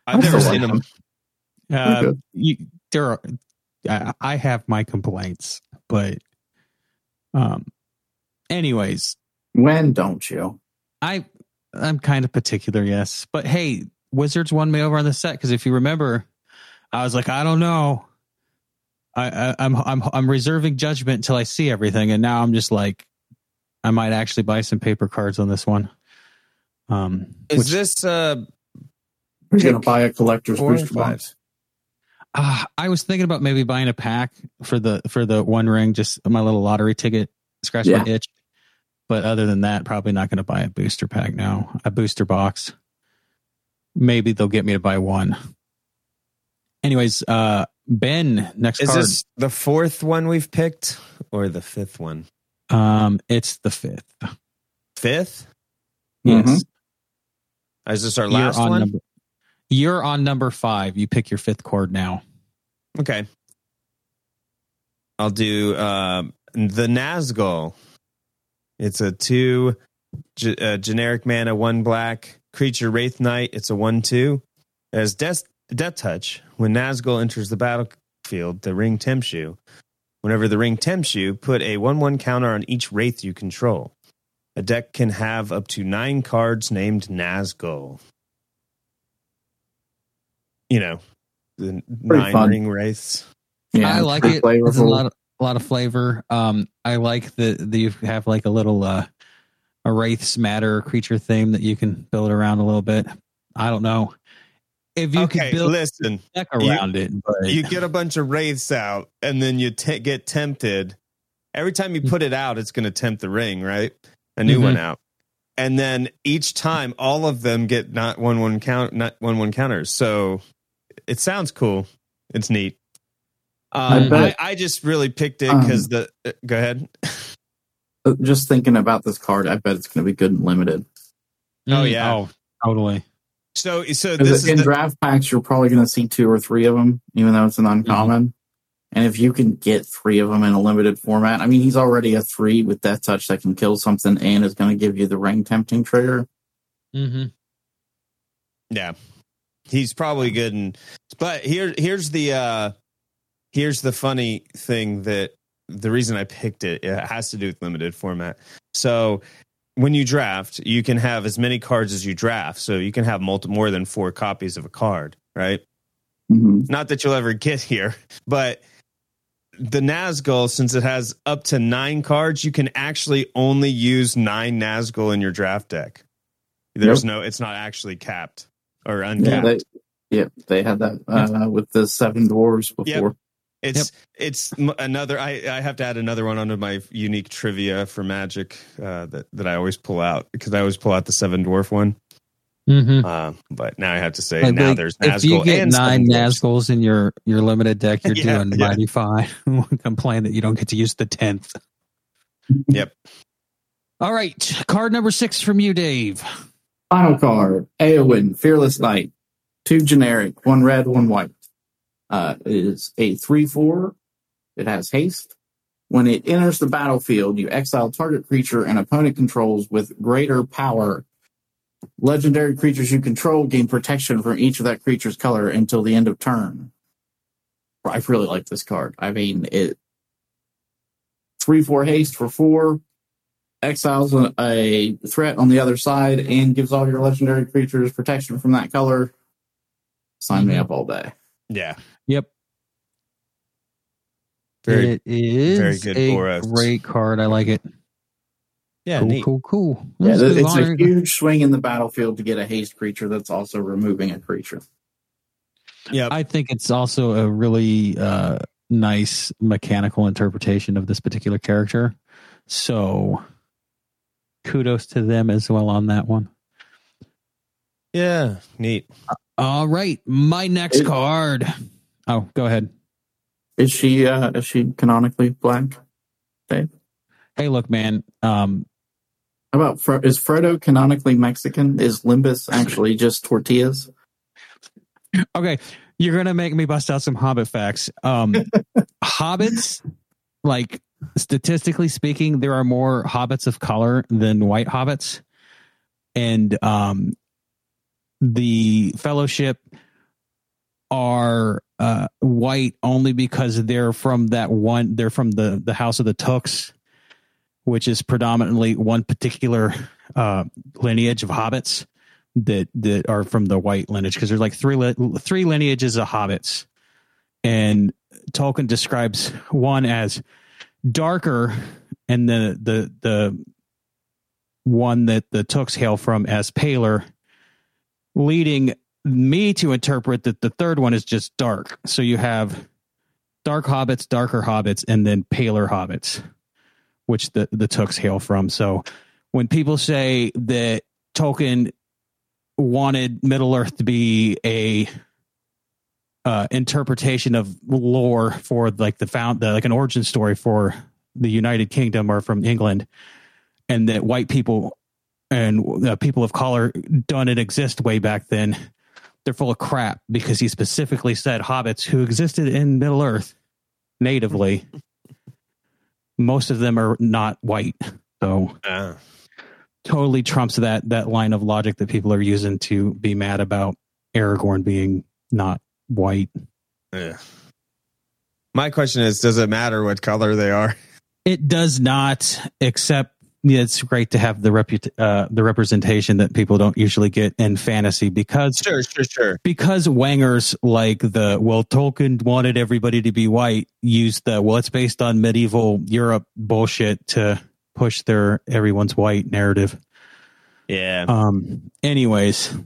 Speaker 2: I've never seen
Speaker 1: like
Speaker 2: him.
Speaker 3: Uh, you, there are, I, I have my complaints, but um, anyways,
Speaker 1: When don't you?
Speaker 3: I I'm kind of particular, yes, but hey, Wizards won me over on the set because if you remember, I was like, I don't know. I, I I'm I'm I'm reserving judgment until I see everything, and now I'm just like, I might actually buy some paper cards on this one. Um,
Speaker 2: Is
Speaker 3: which-
Speaker 2: this uh
Speaker 1: You're going to buy a collector's booster box.
Speaker 3: Uh, I was thinking about maybe buying a pack for the for the one ring, just my little lottery ticket, scratch my itch. But other than that, probably not going to buy a booster pack now, a booster box. Maybe they'll get me to buy one. Anyways, uh, Ben, next
Speaker 2: is
Speaker 3: card.
Speaker 2: this the fourth one we've picked or the fifth one?
Speaker 3: Um, it's the fifth.
Speaker 2: Fifth?
Speaker 3: Yes,
Speaker 2: Is this our
Speaker 3: you're
Speaker 2: last
Speaker 3: on
Speaker 2: one?
Speaker 3: number. You're on number five. You pick your fifth card now.
Speaker 2: Okay. I'll do um, the Nazgul. It's a two ge- uh, generic mana, one black creature, Wraith Knight. It's a one two. As death, death touch. When Nazgul enters the battlefield, the ring tempts you. Whenever the ring tempts you, put a one one counter on each Wraith you control. A deck can have up to nine cards named Nazgul. You know, the nine
Speaker 1: fun.
Speaker 2: ring wraiths.
Speaker 1: Yeah,
Speaker 3: I like
Speaker 1: pretty
Speaker 3: it. There's a lot of a lot of flavor. Um, I like that that you have like a little uh, a wraiths matter creature theme that you can build around a little bit. I don't know if you
Speaker 2: okay,
Speaker 3: could build
Speaker 2: listen.
Speaker 3: a deck
Speaker 2: you-
Speaker 3: around it, but
Speaker 2: You get a bunch of wraiths out, and then you t- get tempted. Every time you put it out, it's going to tempt the ring, right? A new
Speaker 3: Mhm.
Speaker 2: one out, and then each time, all of them get not one one count, not one one counters. So it sounds cool. It's neat.
Speaker 1: I
Speaker 2: Um, I,
Speaker 1: bet-
Speaker 2: I, just really picked it
Speaker 1: Um,
Speaker 2: because the. uh, go ahead.
Speaker 1: Uh, Just thinking about this card, I bet it's going to be good and limited.
Speaker 2: Oh, yeah.
Speaker 3: oh totally.
Speaker 2: So so
Speaker 1: 'Cause
Speaker 2: this is
Speaker 1: in
Speaker 2: the,
Speaker 1: draft packs, you're probably going to see two or three of them, even though it's an uncommon. And if you can get three of them in a limited format, I mean, he's already a three with Death Touch that can kill something and is going to give you the ring tempting trigger.
Speaker 3: Mm-hmm.
Speaker 2: Yeah. He's probably good and but here here's the uh here's the funny thing that the reason I picked it, it has to do with limited format. So when you draft, you can have as many cards as you draft. So you can have multi- more than four copies of a card, right?
Speaker 1: Mm-hmm.
Speaker 2: Not that you'll ever get here, but the Nazgul, since it has up to nine cards, you can actually only use nine Nazgul in your draft deck. There's no, it's not actually capped or
Speaker 1: Yeah,
Speaker 2: uncapped.
Speaker 1: they, yeah, they had that uh, with the seven dwarves before.
Speaker 2: It's it's another. I, I have to add another one onto my unique trivia for Magic uh, that that I always pull out because I always pull out the seven dwarf one.
Speaker 3: Mm-hmm.
Speaker 2: Uh, but now I have to say
Speaker 3: Like,
Speaker 2: now
Speaker 3: like,
Speaker 2: there's
Speaker 3: if you get
Speaker 2: and
Speaker 3: nine. Nazguls in your your limited deck, you're [LAUGHS]
Speaker 2: Yeah,
Speaker 3: doing
Speaker 2: yeah.
Speaker 3: mighty fine. [LAUGHS] Complain that you don't get to use the tenth.
Speaker 2: Yep.
Speaker 3: All right, card number six from you, Dave.
Speaker 1: Final card: Éowyn, Fearless Knight. Two generic, one red, one white. Uh, is a three-four. It has haste. When it enters the battlefield, you exile target creature and opponent controls with greater power. Legendary creatures you control gain protection from each of that creature's color until the end of turn. I really like this card. I mean, it three four haste for four, exiles a, threat on the other side, and gives all your legendary creatures protection from that color. Sign me
Speaker 3: Mhm.
Speaker 1: up all day.
Speaker 2: Yeah.
Speaker 3: Yep.
Speaker 2: Very
Speaker 3: it is
Speaker 2: very good
Speaker 3: a
Speaker 2: for us.
Speaker 3: great card. I like it.
Speaker 2: yeah.
Speaker 3: cool,
Speaker 2: neat.
Speaker 3: cool, cool.
Speaker 1: Yeah,
Speaker 3: Let's move
Speaker 1: it's a
Speaker 3: on.
Speaker 1: huge swing in the battlefield to get a haste creature that's also removing a creature.
Speaker 2: Yeah,
Speaker 3: I think it's also a really uh, nice mechanical interpretation of this particular character. So kudos to them as well on that one.
Speaker 2: yeah. Neat.
Speaker 3: All right, my next
Speaker 1: It-
Speaker 3: card. Oh, go ahead.
Speaker 1: Is she uh is she canonically black?
Speaker 3: Hey, look, man. Um,
Speaker 1: How about Fro- is Frodo canonically Mexican? Is Lembas actually just tortillas?
Speaker 3: okay, you're gonna make me bust out some Hobbit facts. Um, [LAUGHS] hobbits, like statistically speaking, there are more hobbits of color than white hobbits, and um, the Fellowship are uh, white only because they're from that one. They're from the the House of the Tooks, which is predominantly one particular uh, lineage of hobbits that that are from the white lineage because there's like three li- three lineages of hobbits, and Tolkien describes one as darker, and the the the one that the Tooks hail from as paler, leading me to interpret that the third one is just dark. So you have dark hobbits, darker hobbits, and then paler hobbits, which the the Tooks hail from. So when people say that Tolkien wanted Middle Earth to be a uh, interpretation of lore for like the found the, like an origin story for the United Kingdom or from England, and that white people and uh, people of color didn't exist way back then. They're full of crap because he specifically said hobbits who existed in Middle Earth natively. [LAUGHS] most of them are not white, so
Speaker 2: Uh,
Speaker 3: totally trumps that that line of logic that people are using to be mad about Aragorn being not white.
Speaker 2: yeah. My question is, does it matter what color they are?
Speaker 3: It does not, except yeah, it's great to have the reput- uh, the representation that people don't usually get in fantasy because
Speaker 2: Sure, sure, sure.
Speaker 3: because wangers like the well Tolkien wanted everybody to be white used the well it's based on medieval Europe bullshit to push their everyone's white narrative.
Speaker 2: Yeah.
Speaker 3: Um anyways,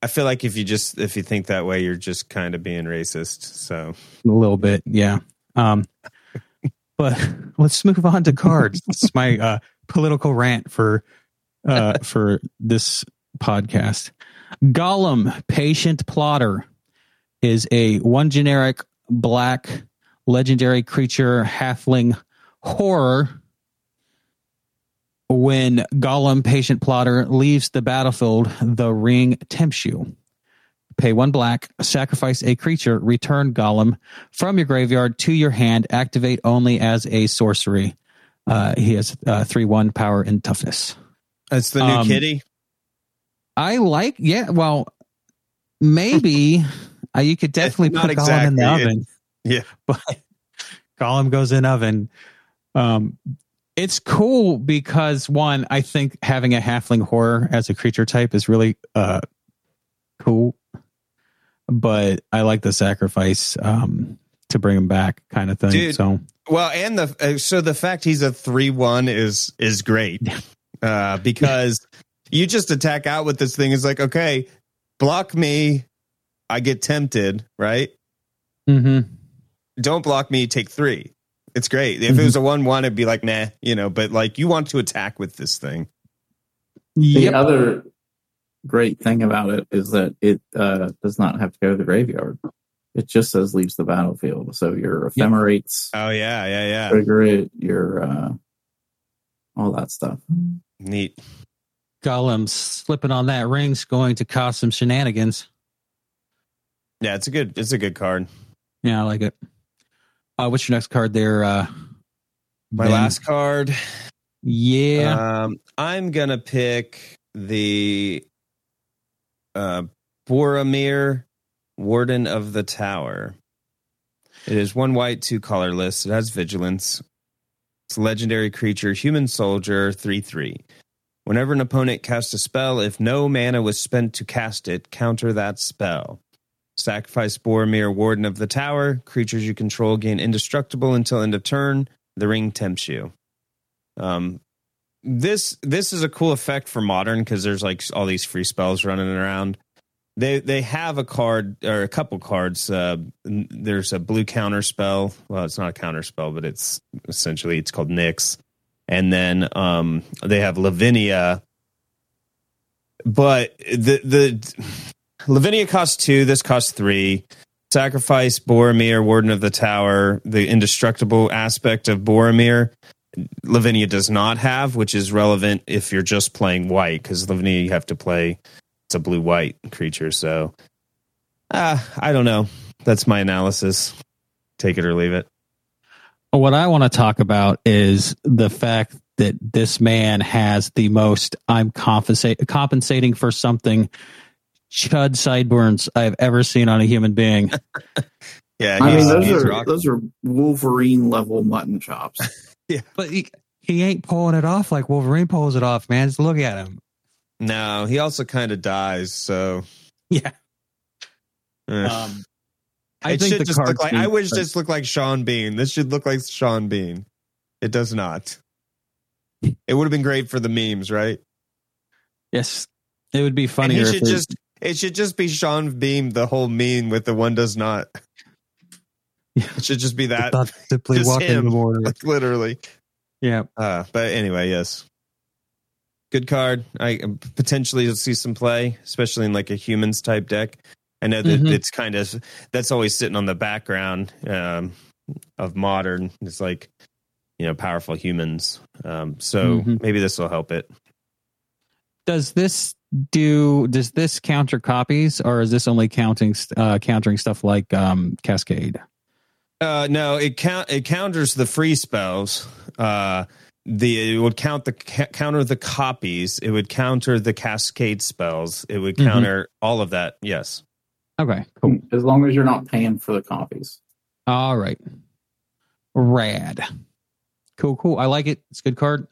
Speaker 2: I feel like if you just if you think that way, you're just kind of being racist. So
Speaker 3: a little bit, yeah. Um but [LAUGHS] let's move on to cards. it's my uh political rant for uh [LAUGHS] for this podcast. Gollum, patient plotter, is a one generic black legendary creature halfling horror. When Gollum, patient plotter, leaves the battlefield, the ring tempts you. Pay one black, sacrifice a creature, return Gollum from your graveyard to your hand, activate only as a sorcery. Uh, he has uh, 3 1 power and toughness.
Speaker 2: that's the new
Speaker 3: Um,
Speaker 2: kitty.
Speaker 3: I like, yeah, well, maybe uh, you could [LAUGHS] definitely put Gollum in the
Speaker 2: exactly.
Speaker 3: oven. [LAUGHS]
Speaker 2: Yeah. [LAUGHS]
Speaker 3: But Gollum goes in oven. Um, it's cool because one, I think having a halfling horror as a creature type is really uh, cool. But I like the sacrifice. Um, to bring him back, kind of thing.
Speaker 2: Dude.
Speaker 3: So
Speaker 2: Well, and the uh, so the fact he's a three one is is great uh, because [LAUGHS] you just attack out with this thing. It's like okay, block me, I get tempted, right?
Speaker 3: Mm-hmm.
Speaker 2: Don't block me, take three. It's great. If it was a one one, it'd be like nah, you know. But like you want to attack with this thing.
Speaker 1: The
Speaker 3: yep.
Speaker 1: other great thing about it is that it uh, does not have to go to the graveyard. It just says leaves the battlefield. So your ephemerates
Speaker 2: Oh yeah, yeah, yeah.
Speaker 1: trigger it, your uh, all that stuff.
Speaker 2: Neat.
Speaker 3: Gollum slipping on that ring's going to cause some shenanigans.
Speaker 2: Yeah, it's a good. It's a good card.
Speaker 3: Yeah, I like it. Uh, what's your next card there? Uh,
Speaker 2: My
Speaker 3: Ben?
Speaker 2: last card.
Speaker 3: Yeah.
Speaker 2: Um, I'm gonna pick the uh, Boromir, Warden of the Tower. It is one white, two colorless. It has vigilance. It's legendary creature, human soldier, three three. Whenever an opponent casts a spell, if no mana was spent to cast it, counter that spell. Sacrifice Boromir, Warden of the Tower. Creatures you control gain indestructible until end of turn. The ring tempts you. Um, this this is a cool effect for modern because there's like all these free spells running around. They they have a card or a couple cards. Uh, there's a blue counter spell. Well, it's not a counter spell, but it's essentially it's called Nyx. And then um, they have Lavinia. But the the Lavinia costs two. This costs three. Sacrifice Boromir, Warden of the Tower. The indestructible aspect of Boromir Lavinia does not have, which is relevant if you're just playing white, because Lavinia you have to play it's a blue white creature. So, uh, I don't know. That's my analysis. Take it or leave it.
Speaker 3: What I want to talk about is the fact that this man has the most I'm compensate, compensating for something chud sideburns I've ever seen on a human being. [LAUGHS]
Speaker 2: Yeah,
Speaker 1: I mean, those are
Speaker 2: rocking.
Speaker 1: those are Wolverine level mutton chops.
Speaker 3: But he, he ain't pulling it off like Wolverine pulls it off, man. Just look at him.
Speaker 2: no. He also kind of dies. So,
Speaker 3: Yeah.
Speaker 2: eh.
Speaker 3: Um, I
Speaker 2: it
Speaker 3: think
Speaker 2: should
Speaker 3: the
Speaker 2: just
Speaker 3: card
Speaker 2: look like. I wish this looked like Sean Bean. This should look like Sean Bean. It does not. It would have been great for the memes, right?
Speaker 3: Yes, it would be
Speaker 2: And
Speaker 3: funnier
Speaker 2: he should
Speaker 3: it-
Speaker 2: just. It should just be Sean Bean, the whole meme with the one does not. It should just be that,
Speaker 3: simply
Speaker 2: just
Speaker 3: walking
Speaker 2: him.
Speaker 3: the border.
Speaker 2: like literally.
Speaker 3: Yeah,
Speaker 2: Uh, but anyway, yes, good card. I potentially you'll see some play, especially in like a humans type deck. I know that
Speaker 3: Mhm.
Speaker 2: it's kind of that's always sitting on the background um, of modern. It's like you know powerful humans. Um, so
Speaker 3: Mhm.
Speaker 2: maybe this will help it.
Speaker 3: does this do? Does this counter copies, or is this only counting uh, countering stuff like um, Cascade?
Speaker 2: Uh, no, it count it counters the free spells. Uh, the it would count the ca- counter the copies. It would counter the cascade spells. It would
Speaker 3: Mhm.
Speaker 2: counter all of that. Yes.
Speaker 3: Okay, cool.
Speaker 1: As long as you're not paying for the copies.
Speaker 3: All right, rad. Cool, cool. I like it. It's a good card.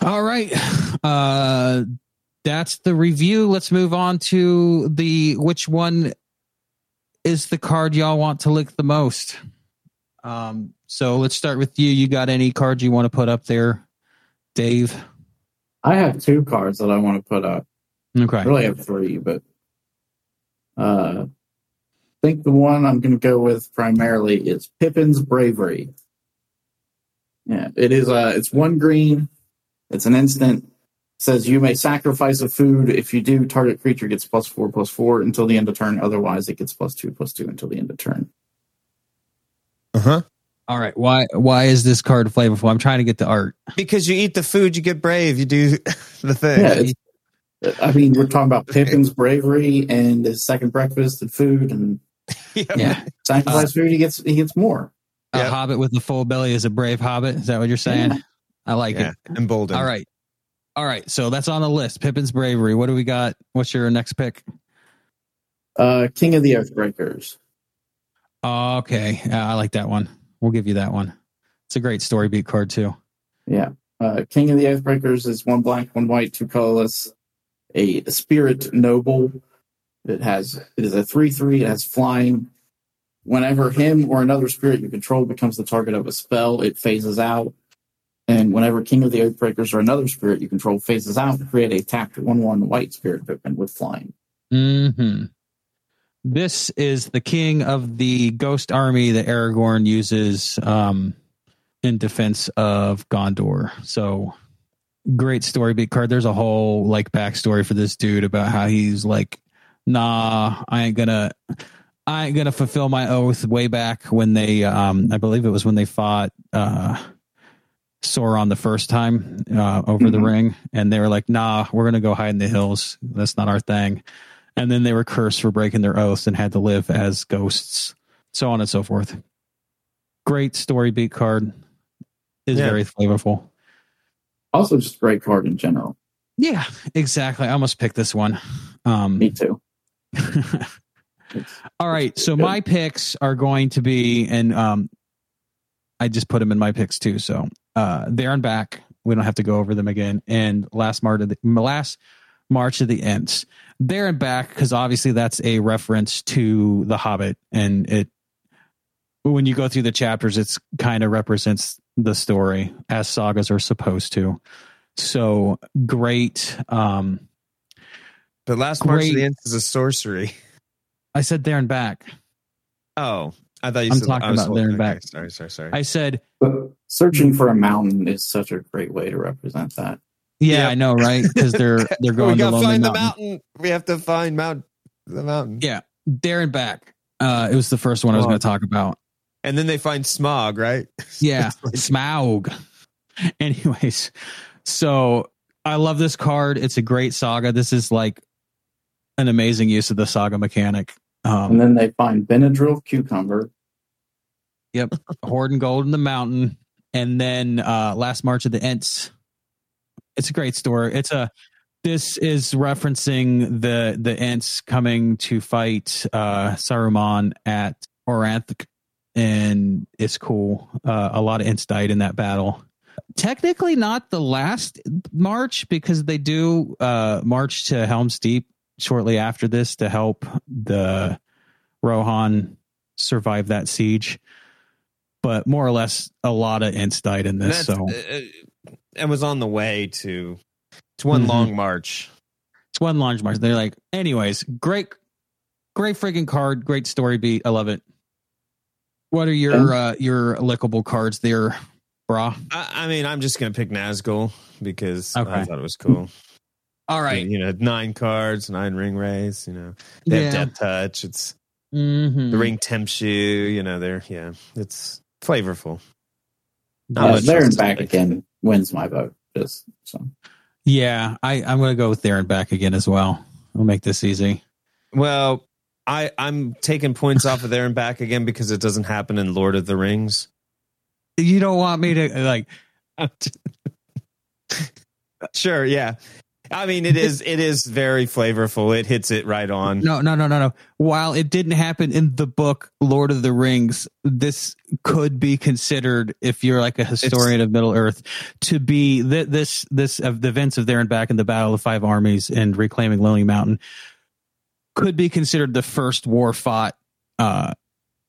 Speaker 3: All right, uh, that's the review. Let's move on to the which one is the card y'all want to lick the most. Um, so let's start with you. You got any cards you want to put up there, Dave?
Speaker 1: I have two cards that I want to put up.
Speaker 3: Okay.
Speaker 1: I really have three, but uh, I think the one I'm going to go with primarily is Pippin's Bravery. Yeah, it is. Uh, it's one green. It's an instant. It says you may sacrifice a food. If you do, target creature gets plus four plus four until the end of turn. Otherwise, it gets plus two plus two until the end of turn.
Speaker 2: Uh huh.
Speaker 3: All right. Why why is this card flavorful? I'm trying to get the art.
Speaker 2: Because you eat the food, you get brave. You do [LAUGHS] the thing.
Speaker 1: Yeah, I mean, we're talking about Pippin's bravery and his second breakfast and food and [LAUGHS]
Speaker 3: Yeah.
Speaker 1: sacrifice food. He gets he gets more.
Speaker 3: A
Speaker 2: Yeah.
Speaker 3: hobbit with a full belly is a brave hobbit. Is that what you're saying?
Speaker 1: Yeah.
Speaker 3: I like
Speaker 2: yeah.
Speaker 3: it.
Speaker 2: Emboldened.
Speaker 3: All right. All right. So that's on the list. Pippin's bravery. What do we got? What's your next pick?
Speaker 1: Uh, King of the Oathbreakers.
Speaker 3: Okay. Uh, I like that one. We'll give you that one. It's a great story beat card too.
Speaker 1: Yeah. Uh, King of the Oathbreakers is one black, one white, two colorless. A, spirit noble. It has it is a three three. It has flying. whenever him or another spirit you control becomes the target of a spell, it phases out. And whenever King of the Oathbreakers or another spirit you control phases out, create a tapped 1 1 white spirit token with flying.
Speaker 3: hmm This is the king of the ghost army that Aragorn uses um, in defense of Gondor. So great story beat card. There's a whole like backstory for this dude about how he's like, nah, I ain't gonna I ain't gonna fulfill my oath way back when they um I believe it was when they fought uh Sauron the first time uh, over the
Speaker 1: Mhm.
Speaker 3: ring, and they were like, "Nah, we're gonna go hide in the hills. That's not our thing." And then they were cursed for breaking their oaths and had to live as ghosts, so on and so forth. Great story beat card is
Speaker 2: Yeah.
Speaker 3: very flavorful.
Speaker 1: Also, just great card in general.
Speaker 3: Yeah, exactly. I almost picked this one. Um,
Speaker 1: Me too. [LAUGHS]
Speaker 3: All right, so
Speaker 1: Good.
Speaker 3: my picks are going to be, and um, I just put them in my picks too. So uh, there and back. We don't have to go over them again. And last March of the last March of the Ents. There and back because obviously that's a reference to The Hobbit, and it when you go through the chapters, it's kind of represents the story as sagas are supposed to. So great. Um,
Speaker 2: But last March of the Ents is a sorcery.
Speaker 3: I said there and back.
Speaker 2: Oh, I thought you
Speaker 3: I'm
Speaker 2: said
Speaker 3: talking
Speaker 2: I was
Speaker 3: about there and
Speaker 2: okay,
Speaker 3: back.
Speaker 2: Sorry, sorry, sorry.
Speaker 3: I said
Speaker 1: But searching for a mountain is such a great way to represent that.
Speaker 3: Yeah,
Speaker 2: Yep.
Speaker 3: I know, right? Because they're [LAUGHS] they're going to
Speaker 2: gotta
Speaker 3: Lonely
Speaker 2: find the
Speaker 3: Mountain.
Speaker 2: mountain. We have to find Mount the mountain.
Speaker 3: Yeah, there and back. Uh, it was the first one I was
Speaker 2: Oh.
Speaker 3: going to talk about.
Speaker 2: And then they find smog, right? [LAUGHS]
Speaker 3: Yeah,
Speaker 2: It's like-
Speaker 3: Smaug. [LAUGHS] Anyways, so I love this card. It's a great saga. This is like an amazing use of the saga mechanic.
Speaker 1: And
Speaker 3: Um,
Speaker 1: then they find Benadryl cucumber. Yep.
Speaker 3: Horde and Gold in the Mountain, and then uh, Last March of the Ents. It's a great story. It's a this is referencing the the Ents coming to fight uh, Saruman at Orthanc, and it's cool. Uh, a lot of Ents died in that battle. Technically, not the last march because they do uh, march to Helm's Deep shortly after this to help the Rohan survive that siege. But more or less, a lot of Ents died in this.
Speaker 2: that's-
Speaker 3: So
Speaker 2: uh, uh, it was on the way to it's one
Speaker 3: Mhm.
Speaker 2: long march.
Speaker 3: it's one long march. They're like, anyways, great, great freaking card, great story beat. I love it. What are your uh, your lickable cards there, brah?
Speaker 2: I, I mean, I'm just gonna pick Nazgul because
Speaker 3: Okay.
Speaker 2: I thought it was cool.
Speaker 3: All right,
Speaker 2: You know, nine cards, nine Ringwraiths. You know, they
Speaker 3: yeah.
Speaker 2: have deathtouch. It's
Speaker 3: Mhm.
Speaker 2: the ring tempts you. You know, they're yeah, it's flavorful. Not
Speaker 1: there and back
Speaker 2: pick.
Speaker 1: again wins my vote. Just so
Speaker 3: Yeah, I I'm gonna go with there and back again as well. We'll make this easy.
Speaker 2: Well, I I'm taking points off of there and back again because it doesn't happen in Lord of the Rings.
Speaker 3: You don't want me to like [LAUGHS]
Speaker 2: sure, yeah. I mean, it is it is very flavorful. It hits it right on.
Speaker 3: No, no, no, no, no. While it didn't happen in the book Lord of the Rings, this could be considered, if you're like a historian of Middle Earth, to be th- this this of the events of there and back in the Battle of Five Armies and reclaiming Lonely Mountain could be considered the first war fought uh,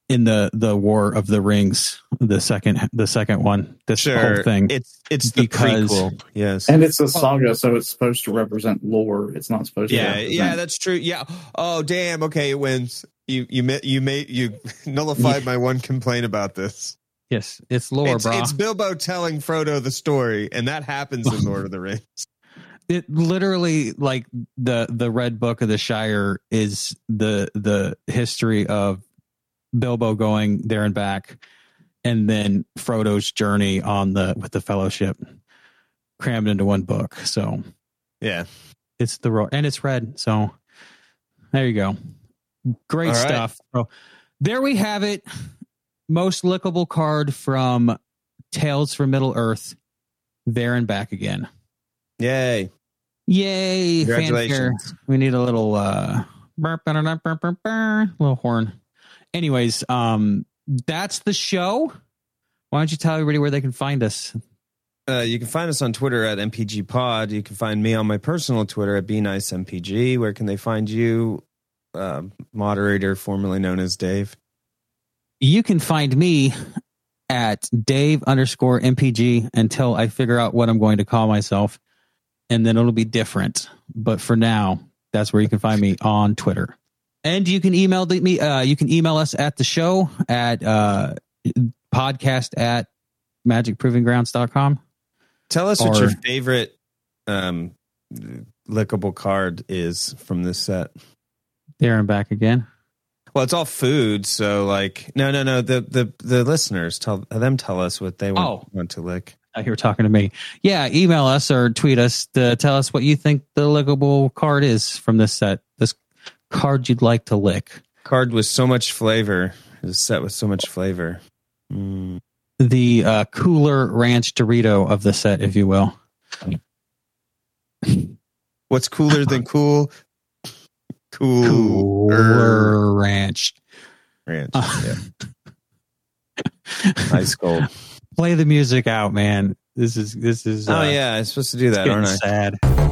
Speaker 3: in the the War of the Rings, the second the second one. This
Speaker 2: Sure,
Speaker 3: whole thing.
Speaker 2: It's it's the
Speaker 3: Because-
Speaker 2: prequel. Yes.
Speaker 1: and it's a saga, so it's supposed to represent lore. It's not supposed to.
Speaker 2: yeah, yeah, that's true. Yeah. Oh, damn. Okay, it wins. You you ma- you made you [LAUGHS] nullified my one complaint about this.
Speaker 3: yes, it's lore,
Speaker 2: it's,
Speaker 3: brah.
Speaker 2: it's Bilbo telling Frodo the story, and that happens in Lord of the Rings. [LAUGHS]
Speaker 3: it literally like the the red book of the shire is the the history of bilbo going there and back and then frodo's journey on the with the fellowship crammed into one book so
Speaker 2: Yeah.
Speaker 3: it's the ro- and it's red so there you go great
Speaker 2: All right.
Speaker 3: stuff so there we have it most lickable card from tales from middle earth there and back again
Speaker 2: Yay.
Speaker 3: Yay! Fanfare.
Speaker 2: Congratulations.
Speaker 3: We need a little uh burp, burp, burp, burp, burp, little horn. Anyways, um that's the show. Why don't you tell everybody where they can find us?
Speaker 2: Uh, you can find us on Twitter at MPG Pod. You can find me on my personal Twitter at Be Nice MPG. Where can they find you, uh, moderator formerly known as Dave?
Speaker 3: You can find me at Dave underscore MPG until I figure out what I'm going to call myself, and then it'll be different. But for now, that's where you can find me on Twitter. And you can email the, me. Uh, you can email us at the show at uh, podcast at magicprovinggrounds.com.
Speaker 2: Tell us what your favorite um, lickable card is from this set.
Speaker 3: There and back again.
Speaker 2: Well, it's all food, so like no, no, no. The the the listeners tell them tell us what they want,
Speaker 3: Oh.
Speaker 2: want to lick.
Speaker 3: Uh, you were talking to me. Yeah, email us or tweet us to tell us what you think the lickable card is from this set. This card you'd like to lick.
Speaker 2: Card with so much flavor. Is set with so much flavor. Mm.
Speaker 3: The uh, cooler ranch Dorito of the set, if you will.
Speaker 2: What's cooler than cool? Cool
Speaker 3: Cooler ranch.
Speaker 2: ranch.
Speaker 3: Uh,
Speaker 2: Yeah. [LAUGHS] Ice cold.
Speaker 3: Play the music out, man. This is this is.
Speaker 2: Oh
Speaker 3: uh,
Speaker 2: yeah, I'm supposed to do that, aren't I?
Speaker 3: sad.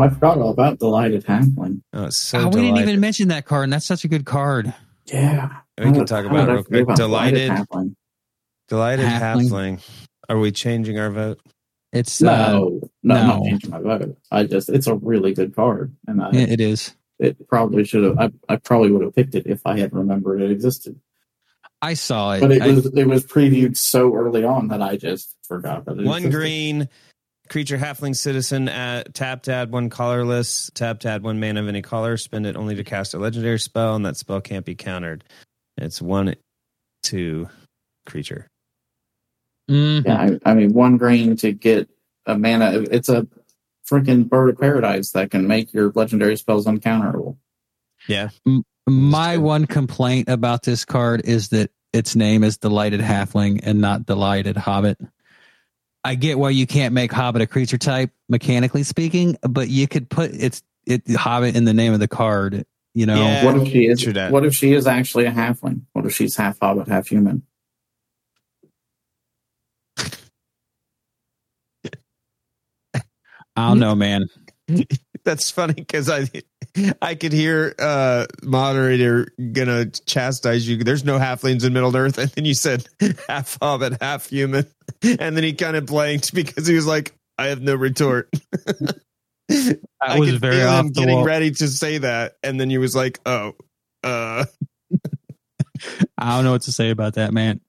Speaker 1: I forgot all about Delighted Halfling.
Speaker 2: Oh, it's so
Speaker 3: oh, we didn't even mention that card, and that's such a good card.
Speaker 1: Yeah.
Speaker 2: We can talk about it real quick. Delighted,
Speaker 1: Halfling?
Speaker 2: delighted
Speaker 3: Halfling.
Speaker 2: halfling. Are we changing our vote?
Speaker 3: It's uh,
Speaker 1: No, no, I'm not changing my vote. I just, it's a really good card. And I,
Speaker 3: it- it is.
Speaker 1: it probably should have, I, I probably would have picked it if I had remembered it existed.
Speaker 3: I saw it.
Speaker 1: But it
Speaker 3: I-
Speaker 1: was, it was previewed so early on that I just forgot that it
Speaker 2: One
Speaker 1: existed.
Speaker 2: green creature halfling citizen at tap to add one colorless, tap to add one mana of any color, spend it only to cast a legendary spell, and that spell can't be countered. It's one two creature.
Speaker 3: Mhm.
Speaker 1: Yeah, I, I mean, one green to get a mana. It's a freaking bird of paradise that can make your legendary spells uncounterable.
Speaker 2: Yeah.
Speaker 3: My one complaint about this card is that its name is Delighted Halfling and not Delighted Hobbit. I get why you can't make Hobbit a creature type, mechanically speaking, but you could put its it Hobbit in the name of the card. You know,
Speaker 2: Yeah.
Speaker 1: what if she is?
Speaker 2: true.
Speaker 1: What if she is actually a halfling? What if she's half hobbit, half human? [LAUGHS]
Speaker 3: I don't know, man. [LAUGHS]
Speaker 2: That's funny because I I could hear uh moderator gonna chastise you. There's no halflings in Middle Earth, [LAUGHS] and then you said half hobbit, half human, and then he kind of blanked because he was like, "I have no retort." [LAUGHS] I
Speaker 3: was
Speaker 2: could
Speaker 3: very
Speaker 2: feel
Speaker 3: off
Speaker 2: him getting
Speaker 3: wall.
Speaker 2: ready to say that, and then he was like, "Oh, uh,
Speaker 3: I don't know what to say about that, man.